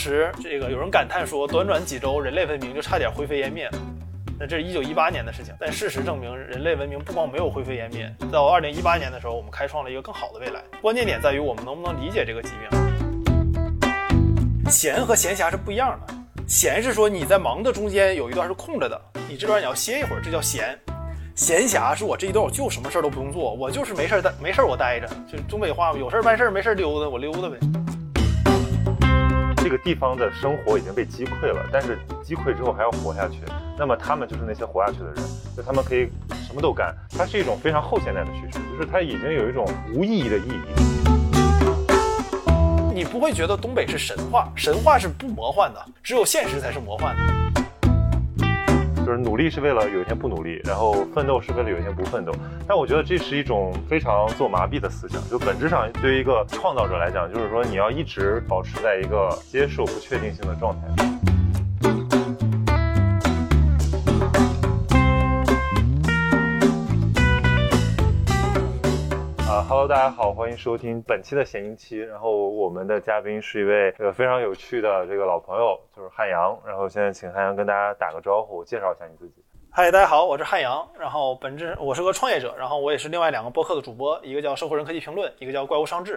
时这个有人感叹说，短短几周，人类文明就差点灰飞烟灭了。那这是一九一八年的事情，但事实证明，人类文明不光没有灰飞烟灭，到二零一八年的时候，我们开创了一个更好的未来。关键点在于我们能不能理解这个疾病。闲和闲暇是不一样的，闲是说你在忙的中间有一段是空着的，你这段你要歇一会儿，这叫闲。闲暇是我这一段我就什么事儿都不用做，我就是没事儿待没事儿我待着，就东北话嘛，有事儿办事儿，没事儿溜达，我溜达呗。这个地方的生活已经被击溃了，但是击溃之后还要活下去，那么他们就是那些活下去的人，就他们可以什么都干。它是一种非常后现代的叙事，就是它已经有一种无意义的意义。你不会觉得东北是神话，神话是不魔幻的，只有现实才是魔幻的。就是努力是为了有一天不努力，然后奋斗是为了有一天不奋斗。但我觉得这是一种非常自我麻痹的思想。就本质上，对于一个创造者来讲，就是说你要一直保持在一个接受不确定性的状态。Hello，大家好，欢迎收听本期的闲音期。然后我们的嘉宾是一位这个非常有趣的这个老朋友，就是汉阳。然后现在请汉阳跟大家打个招呼，介绍一下你自己。嗨，大家好，我是汉阳。然后本质我是个创业者，然后我也是另外两个播客的主播，一个叫《社会人科技评论》，一个叫《怪物商志》。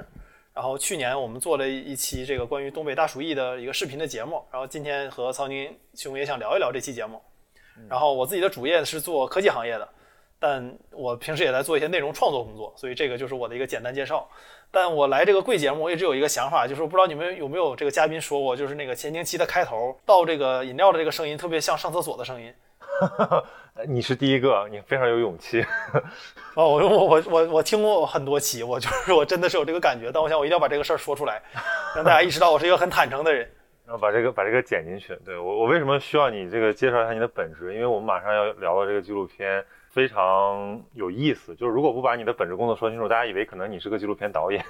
然后去年我们做了一期这个关于东北大鼠疫的一个视频的节目。然后今天和曹宁兄也想聊一聊这期节目。然后我自己的主业是做科技行业的。但我平时也在做一些内容创作工作，所以这个就是我的一个简单介绍。但我来这个贵节目，我一直有一个想法，就是不知道你们有没有这个嘉宾说过，就是那个前庭期的开头倒这个饮料的这个声音，特别像上厕所的声音。你是第一个，你非常有勇气。哦，我我我我我听过很多期，我就是我真的是有这个感觉。但我想我一定要把这个事儿说出来，让大家意识到我是一个很坦诚的人。然 后把这个把这个剪进去。对我我为什么需要你这个介绍一下你的本职？因为我们马上要聊到这个纪录片。非常有意思，就是如果不把你的本职工作说清楚，大家以为可能你是个纪录片导演，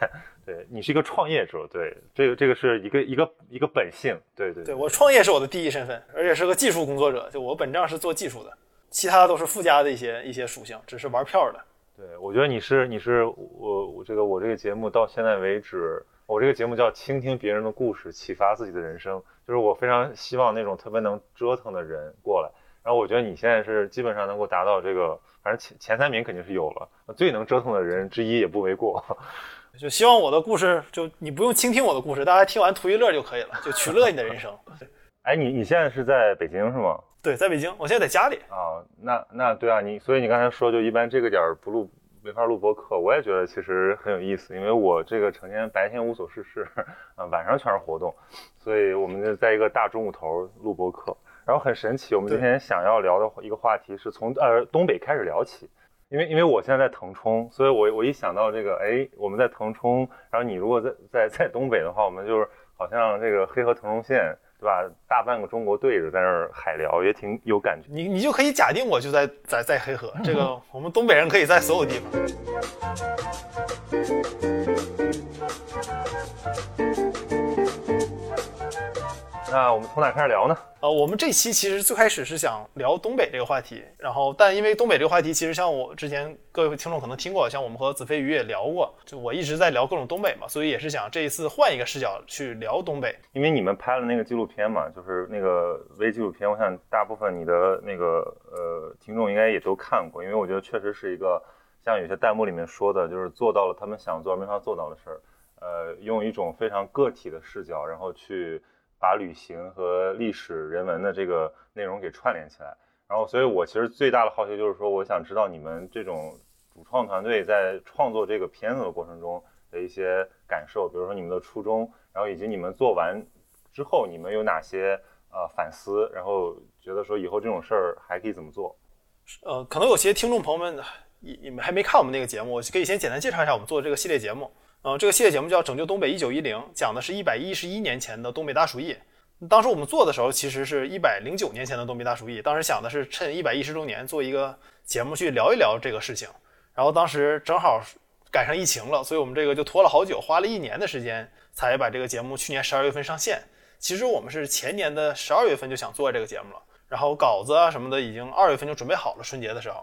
对你是一个创业者，对这个这个是一个一个一个本性，对对对，我创业是我的第一身份，而且是个技术工作者，就我本质上是做技术的，其他都是附加的一些一些属性，只是玩票的。对，我觉得你是你是我我这个我这个节目到现在为止，我这个节目叫倾听别人的故事，启发自己的人生，就是我非常希望那种特别能折腾的人过来。然后我觉得你现在是基本上能够达到这个，反正前前三名肯定是有了，最能折腾的人之一也不为过。就希望我的故事，就你不用倾听我的故事，大家听完图一乐就可以了，就取乐你的人生。哎，你你现在是在北京是吗？对，在北京，我现在在家里。啊，那那对啊，你所以你刚才说就一般这个点儿不录没法录播客，我也觉得其实很有意思，因为我这个成天白天无所事事，啊 晚上全是活动，所以我们就在一个大中午头录播客。然后很神奇，我们今天想要聊的一个话题是从呃东北开始聊起，因为因为我现在在腾冲，所以我我一想到这个，哎，我们在腾冲，然后你如果在在在东北的话，我们就是好像这个黑河腾冲线，对吧？大半个中国对着在那儿海聊，也挺有感觉。你你就可以假定我就在在在黑河，这个我们东北人可以在所有地方。那我们从哪开始聊呢？呃，我们这期其实最开始是想聊东北这个话题，然后但因为东北这个话题，其实像我之前各位听众可能听过，像我们和子飞鱼也聊过，就我一直在聊各种东北嘛，所以也是想这一次换一个视角去聊东北。因为你们拍了那个纪录片嘛，就是那个微纪录片，我想大部分你的那个呃听众应该也都看过，因为我觉得确实是一个像有些弹幕里面说的，就是做到了他们想做而没法做到的事儿，呃，用一种非常个体的视角，然后去。把旅行和历史人文的这个内容给串联起来，然后，所以我其实最大的好奇就是说，我想知道你们这种主创团队在创作这个片子的过程中的一些感受，比如说你们的初衷，然后以及你们做完之后你们有哪些呃反思，然后觉得说以后这种事儿还可以怎么做？呃，可能有些听众朋友们你你们还没看我们那个节目，我可以先简单介绍一下我们做这个系列节目。嗯，这个系列节目叫《拯救东北一九一零》，讲的是一百一十一年前的东北大鼠疫。当时我们做的时候，其实是一百零九年前的东北大鼠疫。当时想的是趁一百一十周年做一个节目去聊一聊这个事情。然后当时正好赶上疫情了，所以我们这个就拖了好久，花了一年的时间才把这个节目去年十二月份上线。其实我们是前年的十二月份就想做这个节目了，然后稿子啊什么的已经二月份就准备好了，春节的时候。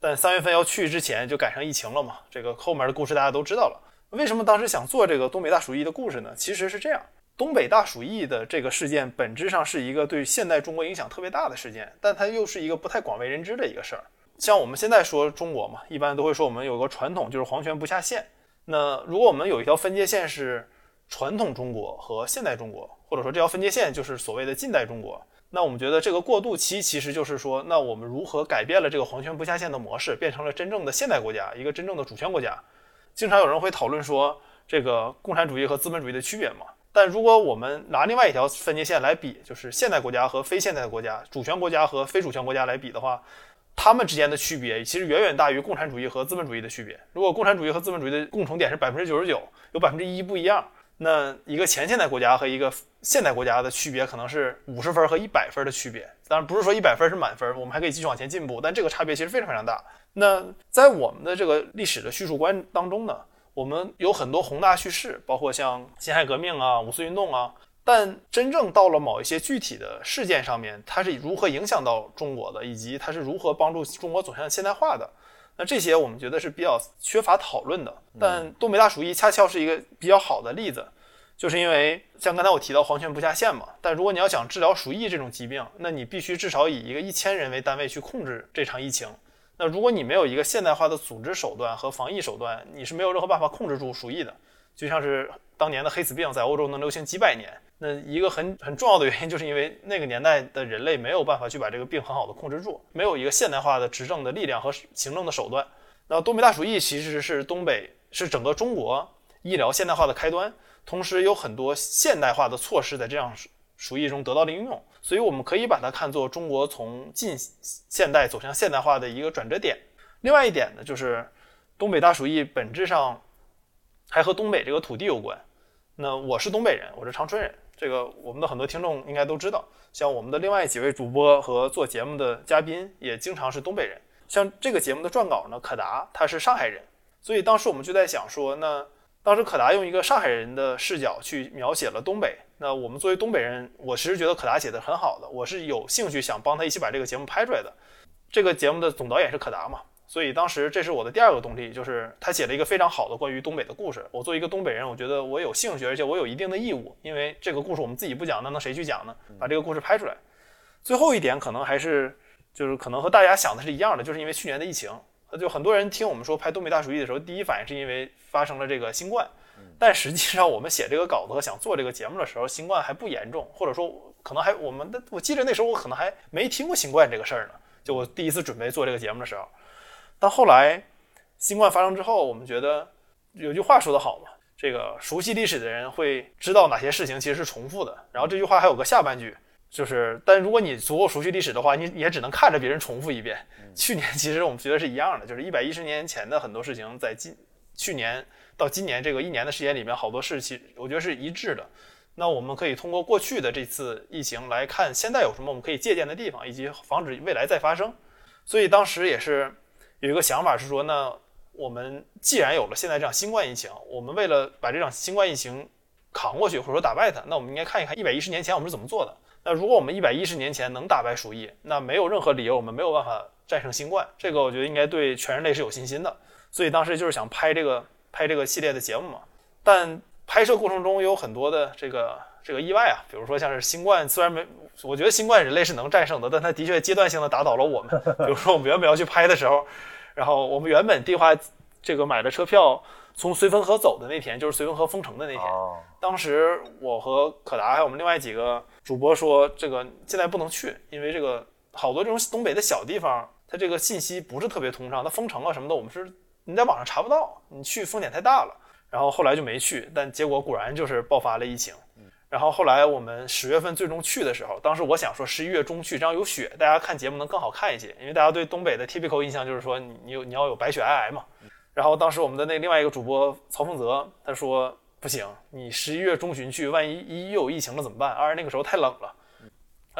但三月份要去之前就赶上疫情了嘛，这个后面的故事大家都知道了。为什么当时想做这个东北大鼠疫的故事呢？其实是这样，东北大鼠疫的这个事件本质上是一个对现代中国影响特别大的事件，但它又是一个不太广为人知的一个事儿。像我们现在说中国嘛，一般都会说我们有个传统就是皇权不下县。那如果我们有一条分界线是传统中国和现代中国，或者说这条分界线就是所谓的近代中国，那我们觉得这个过渡期其实就是说，那我们如何改变了这个皇权不下县的模式，变成了真正的现代国家，一个真正的主权国家？经常有人会讨论说这个共产主义和资本主义的区别嘛。但如果我们拿另外一条分界线来比，就是现代国家和非现代的国家，主权国家和非主权国家来比的话，他们之间的区别其实远远大于共产主义和资本主义的区别。如果共产主义和资本主义的共同点是百分之九十九，有百分之一不一样，那一个前现代国家和一个现代国家的区别可能是五十分和一百分的区别。当然不是说一百分是满分，我们还可以继续往前进步，但这个差别其实非常非常大。那在我们的这个历史的叙述观当中呢？我们有很多宏大叙事，包括像辛亥革命啊、五四运动啊，但真正到了某一些具体的事件上面，它是如何影响到中国的，以及它是如何帮助中国走向现代化的，那这些我们觉得是比较缺乏讨论的。但东北大鼠疫恰恰是一个比较好的例子，就是因为像刚才我提到皇权不下县嘛，但如果你要想治疗鼠疫这种疾病，那你必须至少以一个一千人为单位去控制这场疫情。那如果你没有一个现代化的组织手段和防疫手段，你是没有任何办法控制住鼠疫的。就像是当年的黑死病在欧洲能流行几百年，那一个很很重要的原因，就是因为那个年代的人类没有办法去把这个病很好的控制住，没有一个现代化的执政的力量和行政的手段。那东北大鼠疫其实是东北是整个中国医疗现代化的开端，同时有很多现代化的措施在这样鼠疫中得到了应用。所以我们可以把它看作中国从近现代走向现代化的一个转折点。另外一点呢，就是东北大鼠疫本质上还和东北这个土地有关。那我是东北人，我是长春人，这个我们的很多听众应该都知道。像我们的另外几位主播和做节目的嘉宾也经常是东北人。像这个节目的撰稿呢，可达他是上海人，所以当时我们就在想说，那当时可达用一个上海人的视角去描写了东北。那我们作为东北人，我其实觉得可达写的很好的，我是有兴趣想帮他一起把这个节目拍出来的。这个节目的总导演是可达嘛，所以当时这是我的第二个动力，就是他写了一个非常好的关于东北的故事。我作为一个东北人，我觉得我有兴趣，而且我有一定的义务，因为这个故事我们自己不讲，那能谁去讲呢？把这个故事拍出来。最后一点可能还是就是可能和大家想的是一样的，就是因为去年的疫情，就很多人听我们说拍东北大鼠疫的时候，第一反应是因为发生了这个新冠。但实际上，我们写这个稿子和想做这个节目的时候，新冠还不严重，或者说可能还我们的，我记得那时候我可能还没听过新冠这个事儿呢。就我第一次准备做这个节目的时候，但后来新冠发生之后，我们觉得有句话说得好嘛，这个熟悉历史的人会知道哪些事情其实是重复的。然后这句话还有个下半句，就是但如果你足够熟悉历史的话，你也只能看着别人重复一遍。去年其实我们觉得是一样的，就是一百一十年前的很多事情在今去年。到今年这个一年的时间里面，好多事情我觉得是一致的。那我们可以通过过去的这次疫情来看，现在有什么我们可以借鉴的地方，以及防止未来再发生。所以当时也是有一个想法是说，那我们既然有了现在这样新冠疫情，我们为了把这场新冠疫情扛过去，或者说打败它，那我们应该看一看一百一十年前我们是怎么做的。那如果我们一百一十年前能打败鼠疫，那没有任何理由我们没有办法战胜新冠。这个我觉得应该对全人类是有信心的。所以当时就是想拍这个。拍这个系列的节目嘛，但拍摄过程中有很多的这个这个意外啊，比如说像是新冠，虽然没，我觉得新冠人类是能战胜的，但它的确阶段性的打倒了我们。比如说我们原本要去拍的时候，然后我们原本计划这个买了车票从绥芬河走的那天，就是绥芬河封城的那天。当时我和可达还有我们另外几个主播说，这个现在不能去，因为这个好多这种东北的小地方，它这个信息不是特别通畅，它封城啊什么的，我们是。你在网上查不到，你去风险太大了。然后后来就没去，但结果果然就是爆发了疫情。然后后来我们十月份最终去的时候，当时我想说十一月中去，这样有雪，大家看节目能更好看一些。因为大家对东北的 typical 印象就是说你你有你要有白雪皑皑嘛。然后当时我们的那另外一个主播曹凤泽他说不行，你十一月中旬去，万一一又有疫情了怎么办？二那个时候太冷了。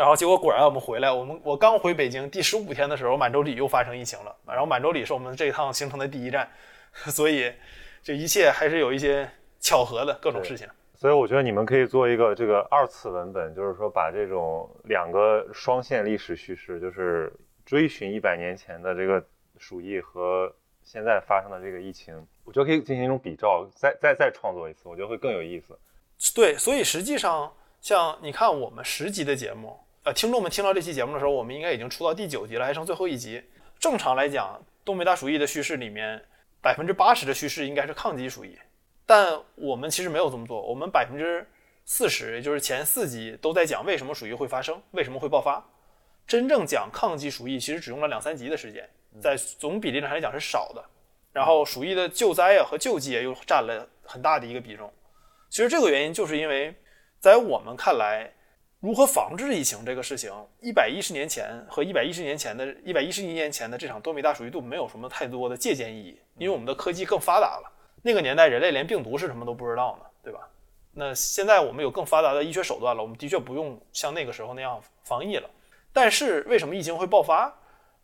然后结果果然我们回来，我们我刚回北京第十五天的时候，满洲里又发生疫情了。然后满洲里是我们这一趟行程的第一站，所以这一切还是有一些巧合的各种事情。所以我觉得你们可以做一个这个二次文本，就是说把这种两个双线历史叙事，就是追寻一百年前的这个鼠疫和现在发生的这个疫情，我觉得可以进行一种比照，再再再创作一次，我觉得会更有意思。对，所以实际上像你看我们十集的节目，呃，听众们听到这期节目的时候，我们应该已经出到第九集了，还剩最后一集。正常来讲，东北大鼠疫的叙事里面，百分之八十的叙事应该是抗击鼠疫，但我们其实没有这么做，我们百分之四十，也就是前四集都在讲为什么鼠疫会发生，为什么会爆发。真正讲抗击鼠疫，其实只用了两三集的时间，在总比例上来讲是少的。然后鼠疫的救灾啊和救济又占了很大的一个比重。其实这个原因就是因为，在我们看来，如何防治疫情这个事情，一百一十年前和一百一十年前的一百一十一年前的这场多米大鼠疫度没有什么太多的借鉴意义，因为我们的科技更发达了。那个年代人类连病毒是什么都不知道呢，对吧？那现在我们有更发达的医学手段了，我们的确不用像那个时候那样防疫了。但是为什么疫情会爆发？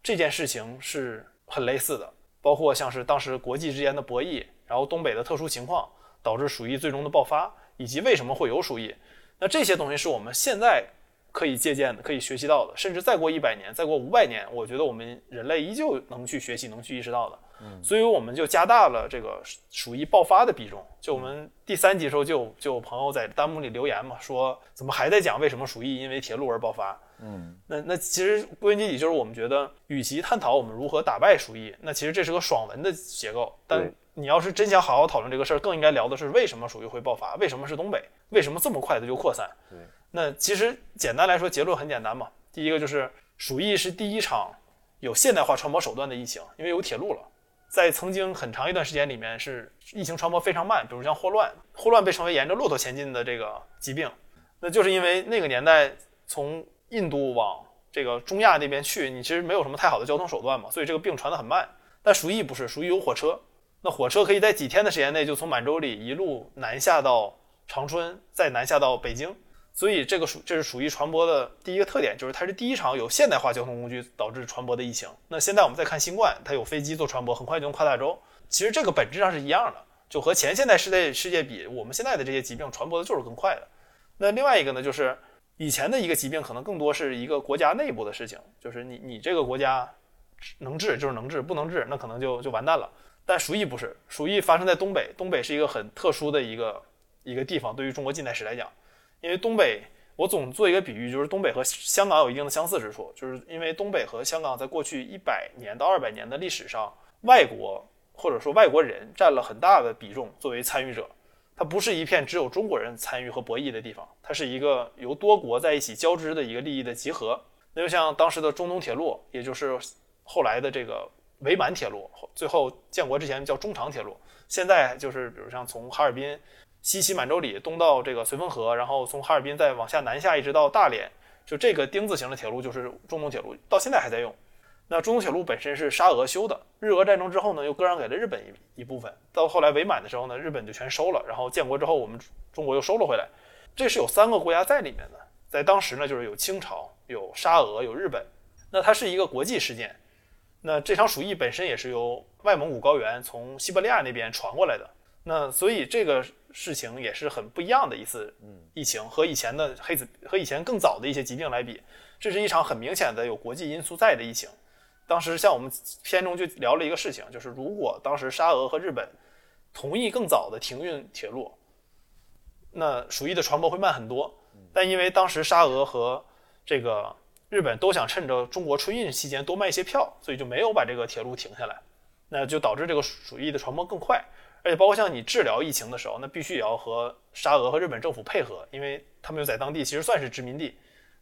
这件事情是很类似的，包括像是当时国际之间的博弈，然后东北的特殊情况导致鼠疫最终的爆发，以及为什么会有鼠疫。那这些东西是我们现在可以借鉴的、可以学习到的，甚至再过一百年、再过五百年，我觉得我们人类依旧能去学习、能去意识到的。嗯，所以我们就加大了这个鼠疫爆发的比重。就我们第三集的时候，就就有朋友在弹幕里留言嘛，说怎么还在讲为什么鼠疫因为铁路而爆发？嗯，那那其实归根结底就是我们觉得，与其探讨我们如何打败鼠疫，那其实这是个爽文的结构。但你要是真想好好讨论这个事儿，更应该聊的是为什么鼠疫会爆发，为什么是东北，为什么这么快的就扩散？对，那其实简单来说，结论很简单嘛。第一个就是鼠疫是第一场有现代化传播手段的疫情，因为有铁路了。在曾经很长一段时间里面，是疫情传播非常慢，比如像霍乱，霍乱被称为沿着骆驼前进的这个疾病，那就是因为那个年代从印度往这个中亚那边去，你其实没有什么太好的交通手段嘛，所以这个病传得很慢。但鼠疫不是，鼠疫有火车，那火车可以在几天的时间内就从满洲里一路南下到长春，再南下到北京。所以这个属这是属于传播的第一个特点，就是它是第一场有现代化交通工具导致传播的疫情。那现在我们再看新冠，它有飞机做传播，很快就能跨大洲。其实这个本质上是一样的，就和前现代世界世界比，我们现在的这些疾病传播的就是更快的。那另外一个呢，就是以前的一个疾病可能更多是一个国家内部的事情，就是你你这个国家能治就是能治，不能治那可能就就完蛋了。但鼠疫不是，鼠疫发生在东北，东北是一个很特殊的一个一个地方，对于中国近代史来讲。因为东北，我总做一个比喻，就是东北和香港有一定的相似之处，就是因为东北和香港在过去一百年到二百年的历史上，外国或者说外国人占了很大的比重作为参与者，它不是一片只有中国人参与和博弈的地方，它是一个由多国在一起交织的一个利益的集合。那就像当时的中东铁路，也就是后来的这个伪满铁路，最后建国之前叫中长铁路，现在就是比如像从哈尔滨。西起满洲里，东到这个绥芬河，然后从哈尔滨再往下南下，一直到大连，就这个丁字形的铁路就是中东铁路，到现在还在用。那中东铁路本身是沙俄修的，日俄战争之后呢，又割让给了日本一一部分。到后来伪满的时候呢，日本就全收了。然后建国之后，我们中国又收了回来。这是有三个国家在里面的，在当时呢，就是有清朝、有沙俄、有日本。那它是一个国际事件。那这场鼠疫本身也是由外蒙古高原从西伯利亚那边传过来的。那所以这个。事情也是很不一样的一次疫情，和以前的黑子和以前更早的一些疾病来比，这是一场很明显的有国际因素在的疫情。当时像我们片中就聊了一个事情，就是如果当时沙俄和日本同意更早的停运铁路，那鼠疫的传播会慢很多。但因为当时沙俄和这个日本都想趁着中国春运期间多卖一些票，所以就没有把这个铁路停下来，那就导致这个鼠疫的传播更快。而且包括像你治疗疫情的时候，那必须也要和沙俄和日本政府配合，因为他们又在当地其实算是殖民地。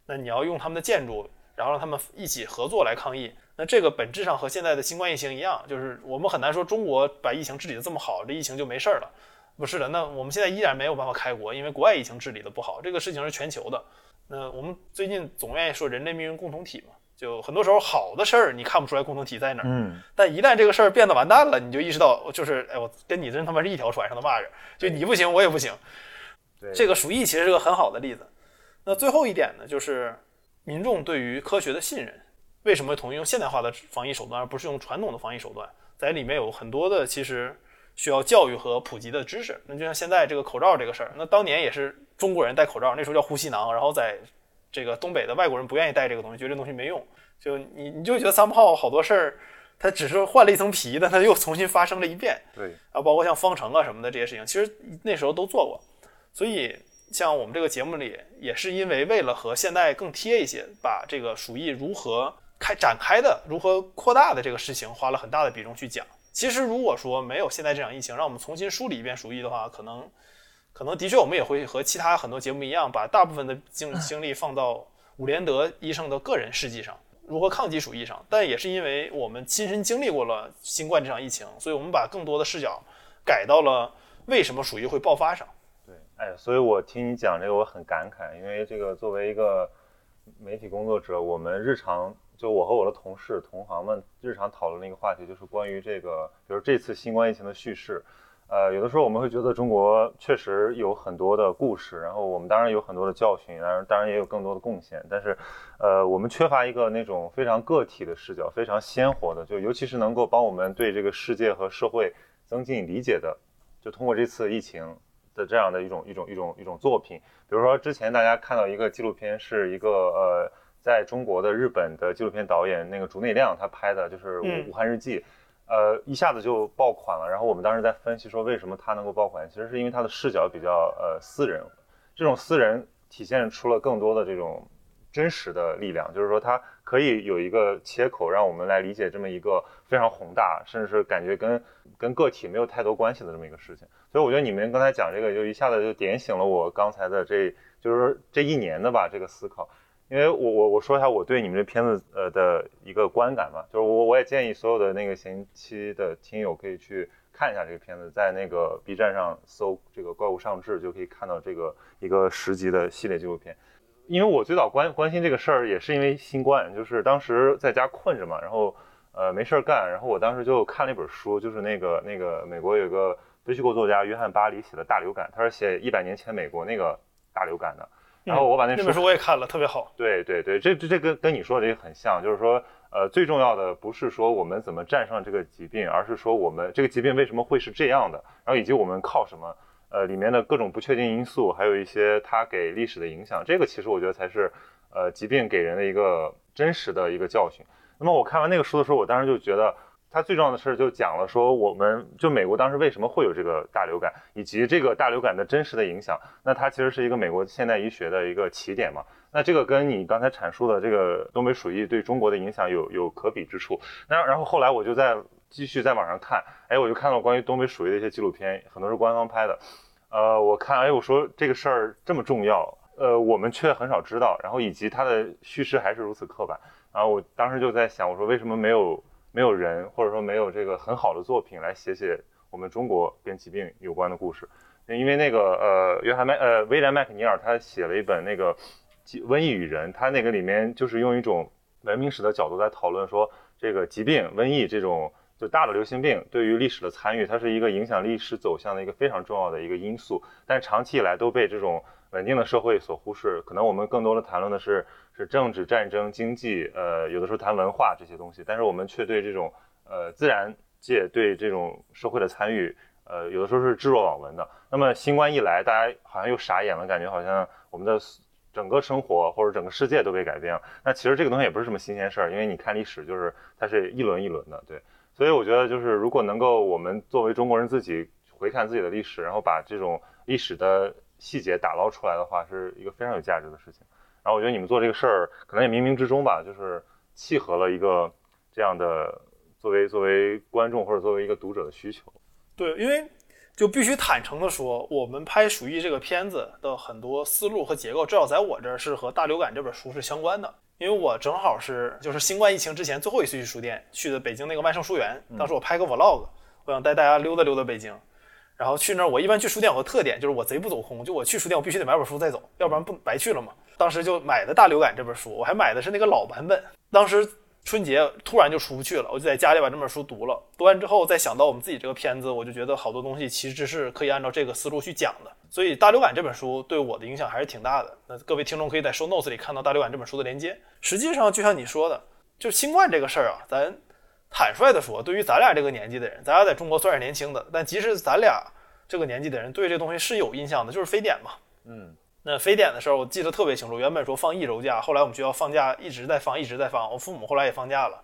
那你要用他们的建筑，然后让他们一起合作来抗疫。那这个本质上和现在的新冠疫情一样，就是我们很难说中国把疫情治理的这么好，这疫情就没事儿了。不是的，那我们现在依然没有办法开国，因为国外疫情治理的不好，这个事情是全球的。那我们最近总愿意说人类命运共同体嘛。就很多时候好的事儿你看不出来共同体在哪儿，嗯，但一旦这个事儿变得完蛋了，你就意识到就是哎我跟你真他妈是一条船上的蚂蚱，就你不行我也不行。对，这个鼠疫其实是个很好的例子。那最后一点呢，就是民众对于科学的信任，为什么同意用现代化的防疫手段而不是用传统的防疫手段？在里面有很多的其实需要教育和普及的知识。那就像现在这个口罩这个事儿，那当年也是中国人戴口罩，那时候叫呼吸囊，然后在。这个东北的外国人不愿意戴这个东西，觉得这东西没用。就你你就觉得三炮好多事儿，它只是换了一层皮，但它又重新发生了一遍。对啊，包括像方程啊什么的这些事情，其实那时候都做过。所以像我们这个节目里，也是因为为了和现代更贴一些，把这个鼠疫如何开展开的、如何扩大的这个事情，花了很大的比重去讲。其实如果说没有现在这场疫情，让我们重新梳理一遍鼠疫的话，可能可能的确我们也会和其他很多节目一样，把大部分的精精力放到伍连德医生的个人事迹上。如何抗击鼠疫上，但也是因为我们亲身经历过了新冠这场疫情，所以我们把更多的视角改到了为什么鼠疫会爆发上。对，哎，所以我听你讲这个，我很感慨，因为这个作为一个媒体工作者，我们日常就我和我的同事同行们日常讨论的一个话题，就是关于这个，比如这次新冠疫情的叙事。呃，有的时候我们会觉得中国确实有很多的故事，然后我们当然有很多的教训，当然当然也有更多的贡献，但是，呃，我们缺乏一个那种非常个体的视角，非常鲜活的，就尤其是能够帮我们对这个世界和社会增进理解的，就通过这次疫情的这样的一种一种一种一种作品，比如说之前大家看到一个纪录片，是一个呃，在中国的日本的纪录片导演那个竹内亮他拍的，就是《武汉日记》。呃，一下子就爆款了。然后我们当时在分析说，为什么他能够爆款？其实是因为他的视角比较呃私人，这种私人体现出了更多的这种真实的力量。就是说，他可以有一个切口，让我们来理解这么一个非常宏大，甚至是感觉跟跟个体没有太多关系的这么一个事情。所以我觉得你们刚才讲这个，就一下子就点醒了我刚才的这，就是说这一年的吧这个思考。因为我我我说一下我对你们这片子呃的一个观感吧，就是我我也建议所有的那个前期的听友可以去看一下这个片子，在那个 B 站上搜这个怪物上志就可以看到这个一个十集的系列纪录片。因为我最早关关心这个事儿也是因为新冠，就是当时在家困着嘛，然后呃没事儿干，然后我当时就看了一本书，就是那个那个美国有个非虚构作家约翰巴黎写的大流感，他是写一百年前美国那个大流感的。然后我把那本书我也看了，特别好。对对对，这这这跟跟你说的这个很像，就是说，呃，最重要的不是说我们怎么战胜这个疾病，而是说我们这个疾病为什么会是这样的，然后以及我们靠什么，呃，里面的各种不确定因素，还有一些它给历史的影响，这个其实我觉得才是，呃，疾病给人的一个真实的一个教训。那么我看完那个书的时候，我当时就觉得。他最重要的事儿就讲了，说我们就美国当时为什么会有这个大流感，以及这个大流感的真实的影响。那它其实是一个美国现代医学的一个起点嘛。那这个跟你刚才阐述的这个东北鼠疫对中国的影响有有可比之处。那然后后来我就在继续在网上看，哎，我就看到关于东北鼠疫的一些纪录片，很多是官方拍的。呃，我看，哎，我说这个事儿这么重要，呃，我们却很少知道。然后以及它的叙事还是如此刻板。然后我当时就在想，我说为什么没有？没有人，或者说没有这个很好的作品来写写我们中国跟疾病有关的故事，因为那个呃，约翰麦呃威廉麦克尼尔他写了一本那个《瘟疫与人》，他那个里面就是用一种文明史的角度在讨论说，这个疾病、瘟疫这种就大的流行病对于历史的参与，它是一个影响历史走向的一个非常重要的一个因素，但长期以来都被这种稳定的社会所忽视。可能我们更多的谈论的是。是政治、战争、经济，呃，有的时候谈文化这些东西，但是我们却对这种呃自然界对这种社会的参与，呃，有的时候是置若罔闻的。那么新冠一来，大家好像又傻眼了，感觉好像我们的整个生活或者整个世界都被改变了。那其实这个东西也不是什么新鲜事儿，因为你看历史，就是它是一轮一轮的，对。所以我觉得，就是如果能够我们作为中国人自己回看自己的历史，然后把这种历史的细节打捞出来的话，是一个非常有价值的事情。然后我觉得你们做这个事儿，可能也冥冥之中吧，就是契合了一个这样的作为作为观众或者作为一个读者的需求。对，因为就必须坦诚的说，我们拍《鼠疫》这个片子的很多思路和结构，至少在我这儿是和《大流感》这本书是相关的。因为我正好是就是新冠疫情之前最后一次去书店，去的北京那个万盛书园。当时我拍个 vlog，我想带大家溜达溜达北京。然后去那儿，我一般去书店有个特点，就是我贼不走空，就我去书店，我必须得买本书再走，要不然不白去了嘛。当时就买的《大流感》这本书，我还买的是那个老版本。当时春节突然就出不去了，我就在家里把这本书读了。读完之后，再想到我们自己这个片子，我就觉得好多东西其实是可以按照这个思路去讲的。所以《大流感》这本书对我的影响还是挺大的。那各位听众可以在 show notes 里看到《大流感》这本书的连接。实际上，就像你说的，就新冠这个事儿啊，咱坦率的说，对于咱俩这个年纪的人，咱俩在中国算是年轻的，但即使咱俩这个年纪的人，对这东西是有印象的，就是非典嘛。嗯。那非典的时候，我记得特别清楚。原本说放一周假，后来我们学校放假一直在放，一直在放。我父母后来也放假了。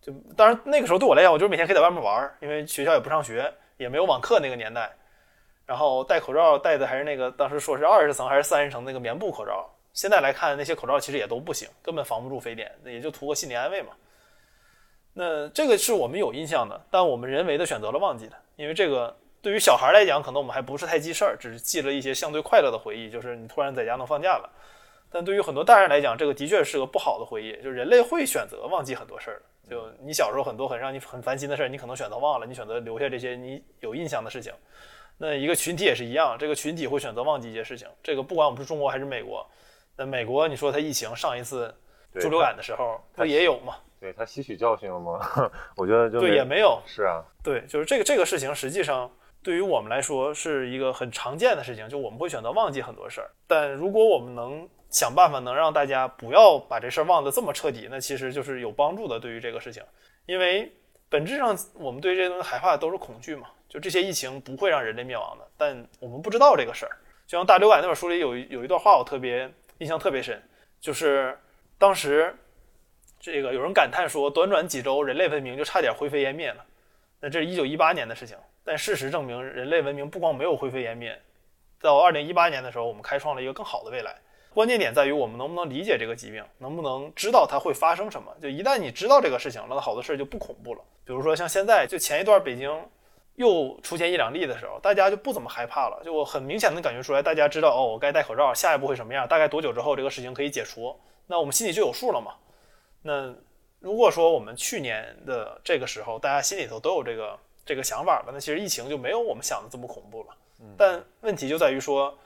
就当然那个时候对我来讲，我就是每天可以在外面玩，因为学校也不上学，也没有网课那个年代。然后戴口罩戴的还是那个当时说是二十层还是三十层那个棉布口罩。现在来看，那些口罩其实也都不行，根本防不住非典，也就图个心理安慰嘛。那这个是我们有印象的，但我们人为的选择了忘记的，因为这个对于小孩来讲，可能我们还不是太记事儿，只是记了一些相对快乐的回忆，就是你突然在家能放假了。但对于很多大人来讲，这个的确是个不好的回忆，就是人类会选择忘记很多事儿。就你小时候很多很让你很烦心的事儿，你可能选择忘了，你选择留下这些你有印象的事情。那一个群体也是一样，这个群体会选择忘记一些事情。这个不管我们是中国还是美国，那美国你说它疫情上一次猪流感的时候，它也有嘛？对他吸取教训了吗？我觉得就对也没有。是啊，对，就是这个这个事情，实际上对于我们来说是一个很常见的事情，就我们会选择忘记很多事儿。但如果我们能想办法能让大家不要把这事儿忘得这么彻底，那其实就是有帮助的。对于这个事情，因为本质上我们对这些东西害怕的都是恐惧嘛。就这些疫情不会让人类灭亡的，但我们不知道这个事儿。就像大流感那本书里有有一段话，我特别印象特别深，就是当时。这个有人感叹说，短短几周，人类文明就差点灰飞烟灭了。那这是一九一八年的事情，但事实证明，人类文明不光没有灰飞烟灭，到二零一八年的时候，我们开创了一个更好的未来。关键点在于我们能不能理解这个疾病，能不能知道它会发生什么。就一旦你知道这个事情，那好多事儿就不恐怖了。比如说像现在，就前一段北京又出现一两例的时候，大家就不怎么害怕了。就我很明显的感觉出来，大家知道哦，我该戴口罩，下一步会什么样，大概多久之后这个事情可以解除，那我们心里就有数了嘛。那如果说我们去年的这个时候，大家心里头都有这个这个想法了，那其实疫情就没有我们想的这么恐怖了。但问题就在于说，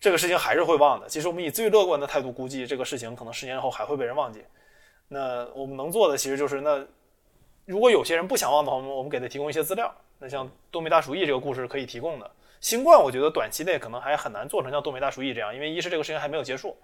这个事情还是会忘的。其实我们以最乐观的态度估计，这个事情可能十年后还会被人忘记。那我们能做的其实就是，那如果有些人不想忘的话，我们我们给他提供一些资料。那像东北大鼠疫这个故事可以提供的，新冠我觉得短期内可能还很难做成像东北大鼠疫这样，因为一是这个事情还没有结束。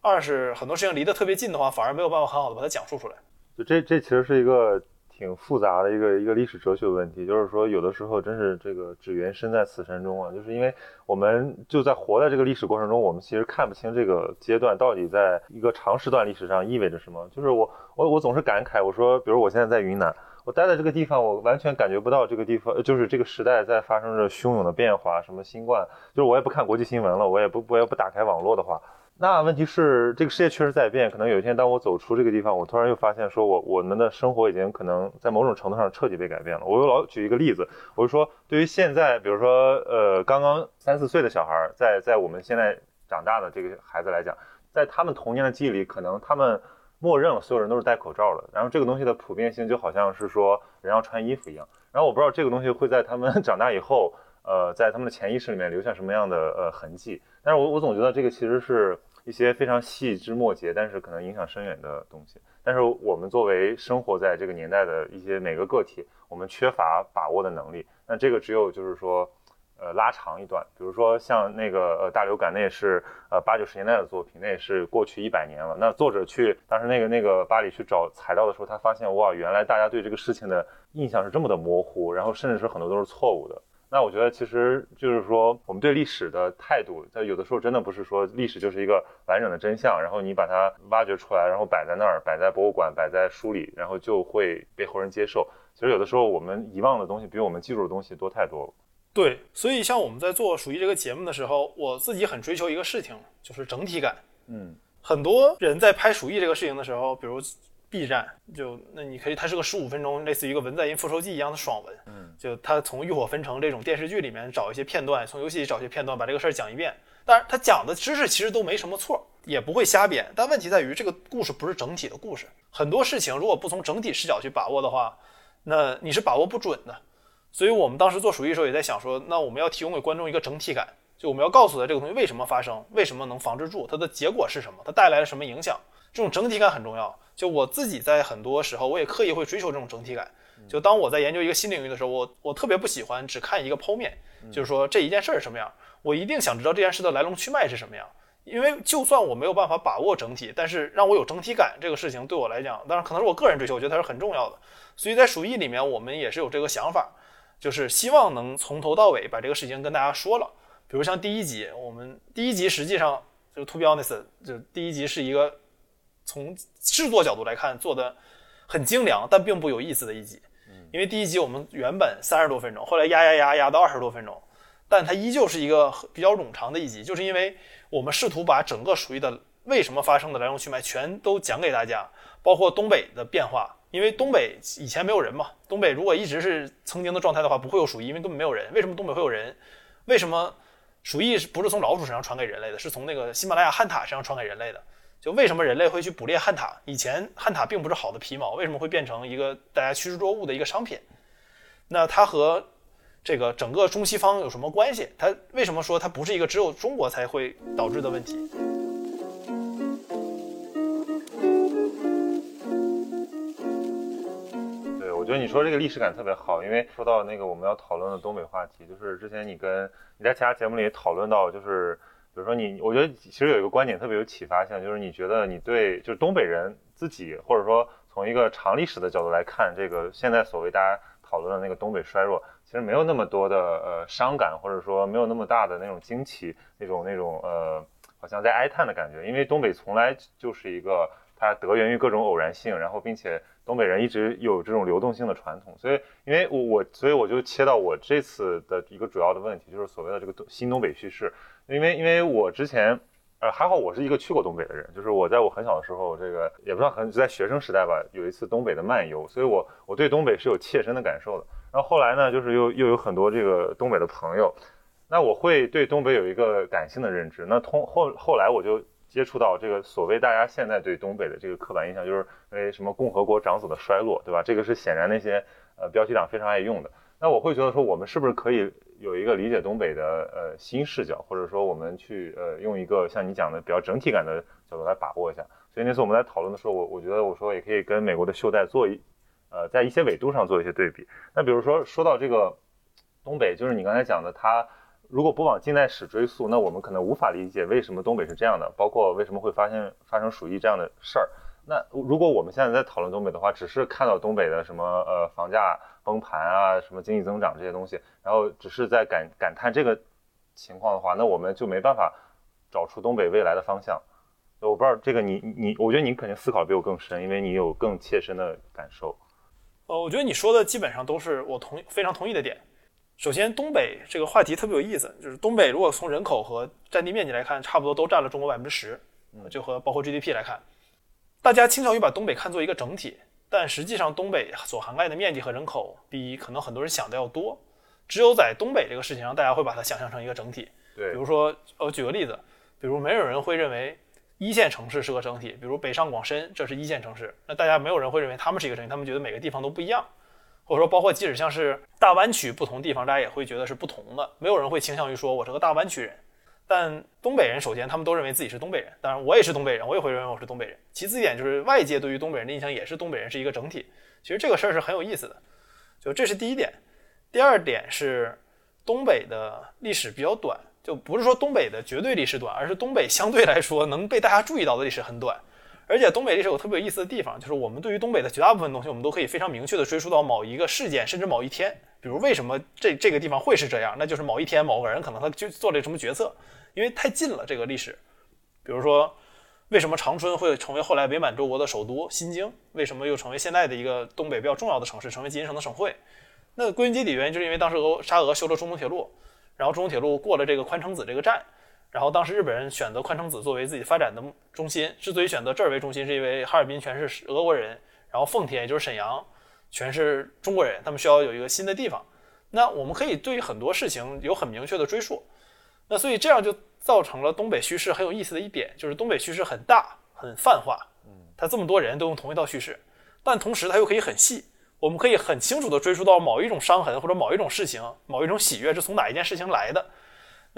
二是很多事情离得特别近的话，反而没有办法很好的把它讲述出来。就这，这其实是一个挺复杂的一个一个历史哲学问题。就是说，有的时候真是这个只缘身在此山中啊，就是因为我们就在活在这个历史过程中，我们其实看不清这个阶段到底在一个长时段历史上意味着什么。就是我我我总是感慨，我说，比如我现在在云南，我待在这个地方，我完全感觉不到这个地方就是这个时代在发生着汹涌的变化，什么新冠，就是我也不看国际新闻了，我也不我也不打开网络的话。那问题是，这个世界确实在变。可能有一天，当我走出这个地方，我突然又发现，说我我们的生活已经可能在某种程度上彻底被改变了。我又老举一个例子，我就说，对于现在，比如说，呃，刚刚三四岁的小孩，在在我们现在长大的这个孩子来讲，在他们童年的记忆里，可能他们默认了所有人都是戴口罩的。然后这个东西的普遍性就好像是说人要穿衣服一样。然后我不知道这个东西会在他们 长大以后，呃，在他们的潜意识里面留下什么样的呃痕迹。但是我我总觉得这个其实是。一些非常细枝末节，但是可能影响深远的东西。但是我们作为生活在这个年代的一些每个个体，我们缺乏把握的能力。那这个只有就是说，呃，拉长一段。比如说像那个呃大流感，那也是呃八九十年代的作品，那也是过去一百年了。那作者去当时那个那个巴黎去找材料的时候，他发现哇，原来大家对这个事情的印象是这么的模糊，然后甚至是很多都是错误的。那我觉得其实就是说，我们对历史的态度，在有的时候真的不是说历史就是一个完整的真相，然后你把它挖掘出来，然后摆在那儿，摆在博物馆，摆在书里，然后就会被后人接受。其实有的时候我们遗忘的东西，比我们记住的东西多太多了。对，所以像我们在做《鼠疫》这个节目的时候，我自己很追求一个事情，就是整体感。嗯，很多人在拍《鼠疫》这个事情的时候，比如。B 站就那你可以，它是个十五分钟，类似于一个文在寅复仇记一样的爽文。嗯，就他从浴火焚城这种电视剧里面找一些片段，从游戏里找一些片段，把这个事儿讲一遍。当然，他讲的知识其实都没什么错，也不会瞎编。但问题在于，这个故事不是整体的故事。很多事情如果不从整体视角去把握的话，那你是把握不准的。所以我们当时做鼠疫的时候也在想说，那我们要提供给观众一个整体感，就我们要告诉他这个东西为什么发生，为什么能防治住，它的结果是什么，它带来了什么影响。这种整体感很重要。就我自己在很多时候，我也刻意会追求这种整体感。就当我在研究一个新领域的时候，我我特别不喜欢只看一个剖面，就是说这一件事是什么样，我一定想知道这件事的来龙去脉是什么样。因为就算我没有办法把握整体，但是让我有整体感，这个事情对我来讲，当然可能是我个人追求，我觉得它是很重要的。所以在鼠疫里面，我们也是有这个想法，就是希望能从头到尾把这个事情跟大家说了。比如像第一集，我们第一集实际上就 To be honest，就第一集是一个。从制作角度来看，做的很精良，但并不有意思的一集。因为第一集我们原本三十多分钟，后来压压压压到二十多分钟。但它依旧是一个比较冗长的一集，就是因为我们试图把整个鼠疫的为什么发生的来龙去脉全都讲给大家，包括东北的变化。因为东北以前没有人嘛，东北如果一直是曾经的状态的话，不会有鼠疫，因为根本没有人。为什么东北会有人？为什么鼠疫不是从老鼠身上传给人类的，是从那个喜马拉雅旱獭身上传给人类的？就为什么人类会去捕猎旱獭？以前旱獭并不是好的皮毛，为什么会变成一个大家趋之若鹜的一个商品？那它和这个整个中西方有什么关系？它为什么说它不是一个只有中国才会导致的问题？对我觉得你说这个历史感特别好，因为说到那个我们要讨论的东北话题，就是之前你跟你在其他节目里讨论到，就是比如说你，我觉得其实有一个观点特别有启发性，就是你觉得你对就是东北人自己，或者说从一个长历史的角度来看，这个现在所谓大家讨论的那个东北衰弱，其实没有那么多的呃伤感，或者说没有那么大的那种惊奇，那种那种呃好像在哀叹的感觉，因为东北从来就是一个它得源于各种偶然性，然后并且。东北人一直有这种流动性的传统，所以因为我我所以我就切到我这次的一个主要的问题，就是所谓的这个新东北叙事。因为因为我之前呃还好我是一个去过东北的人，就是我在我很小的时候，这个也不知道很在学生时代吧，有一次东北的漫游，所以我我对东北是有切身的感受的。然后后来呢，就是又又有很多这个东北的朋友，那我会对东北有一个感性的认知。那通后后来我就。接触到这个所谓大家现在对东北的这个刻板印象，就是因为什么共和国长子的衰落，对吧？这个是显然那些呃标题党非常爱用的。那我会觉得说，我们是不是可以有一个理解东北的呃新视角，或者说我们去呃用一个像你讲的比较整体感的角度来把握一下？所以那次我们在讨论的时候，我我觉得我说也可以跟美国的袖带做一呃在一些纬度上做一些对比。那比如说说到这个东北，就是你刚才讲的它。如果不往近代史追溯，那我们可能无法理解为什么东北是这样的，包括为什么会发现发生鼠疫这样的事儿。那如果我们现在在讨论东北的话，只是看到东北的什么呃房价崩盘啊，什么经济增长这些东西，然后只是在感感叹这个情况的话，那我们就没办法找出东北未来的方向。我不知道这个你你，我觉得你肯定思考比我更深，因为你有更切身的感受。呃，我觉得你说的基本上都是我同非常同意的点。首先，东北这个话题特别有意思，就是东北如果从人口和占地面积来看，差不多都占了中国百分之十，就和包括 GDP 来看，大家倾向于把东北看作一个整体，但实际上东北所涵盖的面积和人口比可能很多人想的要多。只有在东北这个事情上，大家会把它想象成一个整体。对，比如说，呃，举个例子，比如没有人会认为一线城市是个整体，比如北上广深，这是一线城市，那大家没有人会认为他们是一个整体，他们觉得每个地方都不一样。或者说，包括即使像是大湾区不同地方，大家也会觉得是不同的。没有人会倾向于说我是个大湾区人。但东北人首先他们都认为自己是东北人，当然我也是东北人，我也会认为我是东北人。其次一点就是外界对于东北人的印象也是东北人是一个整体。其实这个事儿是很有意思的，就这是第一点。第二点是东北的历史比较短，就不是说东北的绝对历史短，而是东北相对来说能被大家注意到的历史很短。而且东北历史有特别有意思的地方，就是我们对于东北的绝大部分东西，我们都可以非常明确的追溯到某一个事件，甚至某一天。比如为什么这这个地方会是这样，那就是某一天某个人可能他就做了什么决策，因为太近了这个历史。比如说，为什么长春会成为后来伪满洲国的首都新京？为什么又成为现在的一个东北比较重要的城市，成为吉林省的省会？那归根结底原因就是因为当时俄沙俄修了中东铁路，然后中东铁路过了这个宽城子这个站。然后当时日本人选择宽城子作为自己发展的中心，之所以选择这儿为中心，是因为哈尔滨全是俄国人，然后奉天也就是沈阳全是中国人，他们需要有一个新的地方。那我们可以对于很多事情有很明确的追溯。那所以这样就造成了东北叙事很有意思的一点，就是东北叙事很大很泛化，嗯，它这么多人都用同一套叙事，但同时它又可以很细，我们可以很清楚地追溯到某一种伤痕或者某一种事情、某一种喜悦是从哪一件事情来的。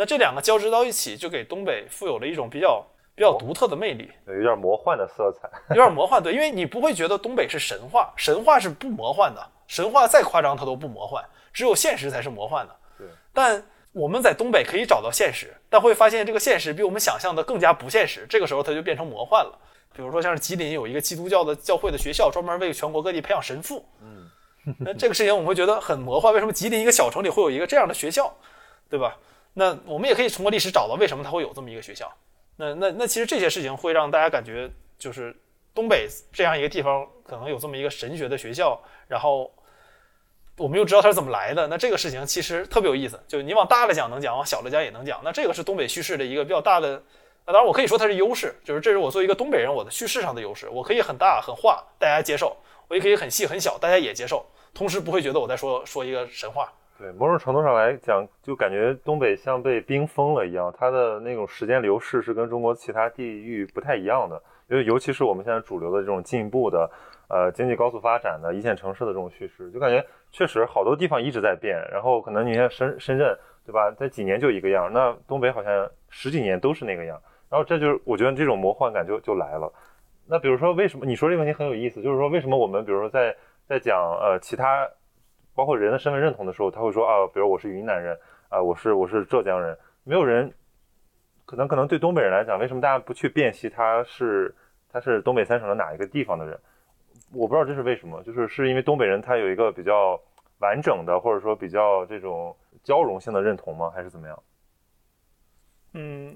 那这两个交织到一起，就给东北富有了一种比较比较独特的魅力，有点魔幻的色彩，有点魔幻。对，因为你不会觉得东北是神话，神话是不魔幻的，神话再夸张它都不魔幻，只有现实才是魔幻的。对。但我们在东北可以找到现实，但会发现这个现实比我们想象的更加不现实，这个时候它就变成魔幻了。比如说像是吉林有一个基督教的教会的学校，专门为全国各地培养神父。嗯。那这个事情我们会觉得很魔幻，为什么吉林一个小城里会有一个这样的学校，对吧？那我们也可以通过历史找到为什么它会有这么一个学校。那那那其实这些事情会让大家感觉，就是东北这样一个地方可能有这么一个神学的学校，然后我们又知道它是怎么来的。那这个事情其实特别有意思，就你往大了讲能讲，往小了讲也能讲。那这个是东北叙事的一个比较大的，那当然我可以说它是优势，就是这是我作为一个东北人我的叙事上的优势，我可以很大很化，大家接受；我也可以很细很小，大家也接受，同时不会觉得我在说说一个神话。对，某种程度上来讲，就感觉东北像被冰封了一样，它的那种时间流逝是跟中国其他地域不太一样的。因为尤其是我们现在主流的这种进步的，呃，经济高速发展的一线城市的这种叙事，就感觉确实好多地方一直在变。然后可能你看深深圳，对吧？在几年就一个样，那东北好像十几年都是那个样。然后这就是我觉得这种魔幻感就就来了。那比如说为什么你说这个问题很有意思？就是说为什么我们比如说在在讲呃其他。包括人的身份认同的时候，他会说啊，比如我是云南人啊，我是我是浙江人，没有人可能可能对东北人来讲，为什么大家不去辨析他是他是东北三省的哪一个地方的人？我不知道这是为什么，就是是因为东北人他有一个比较完整的或者说比较这种交融性的认同吗？还是怎么样？嗯，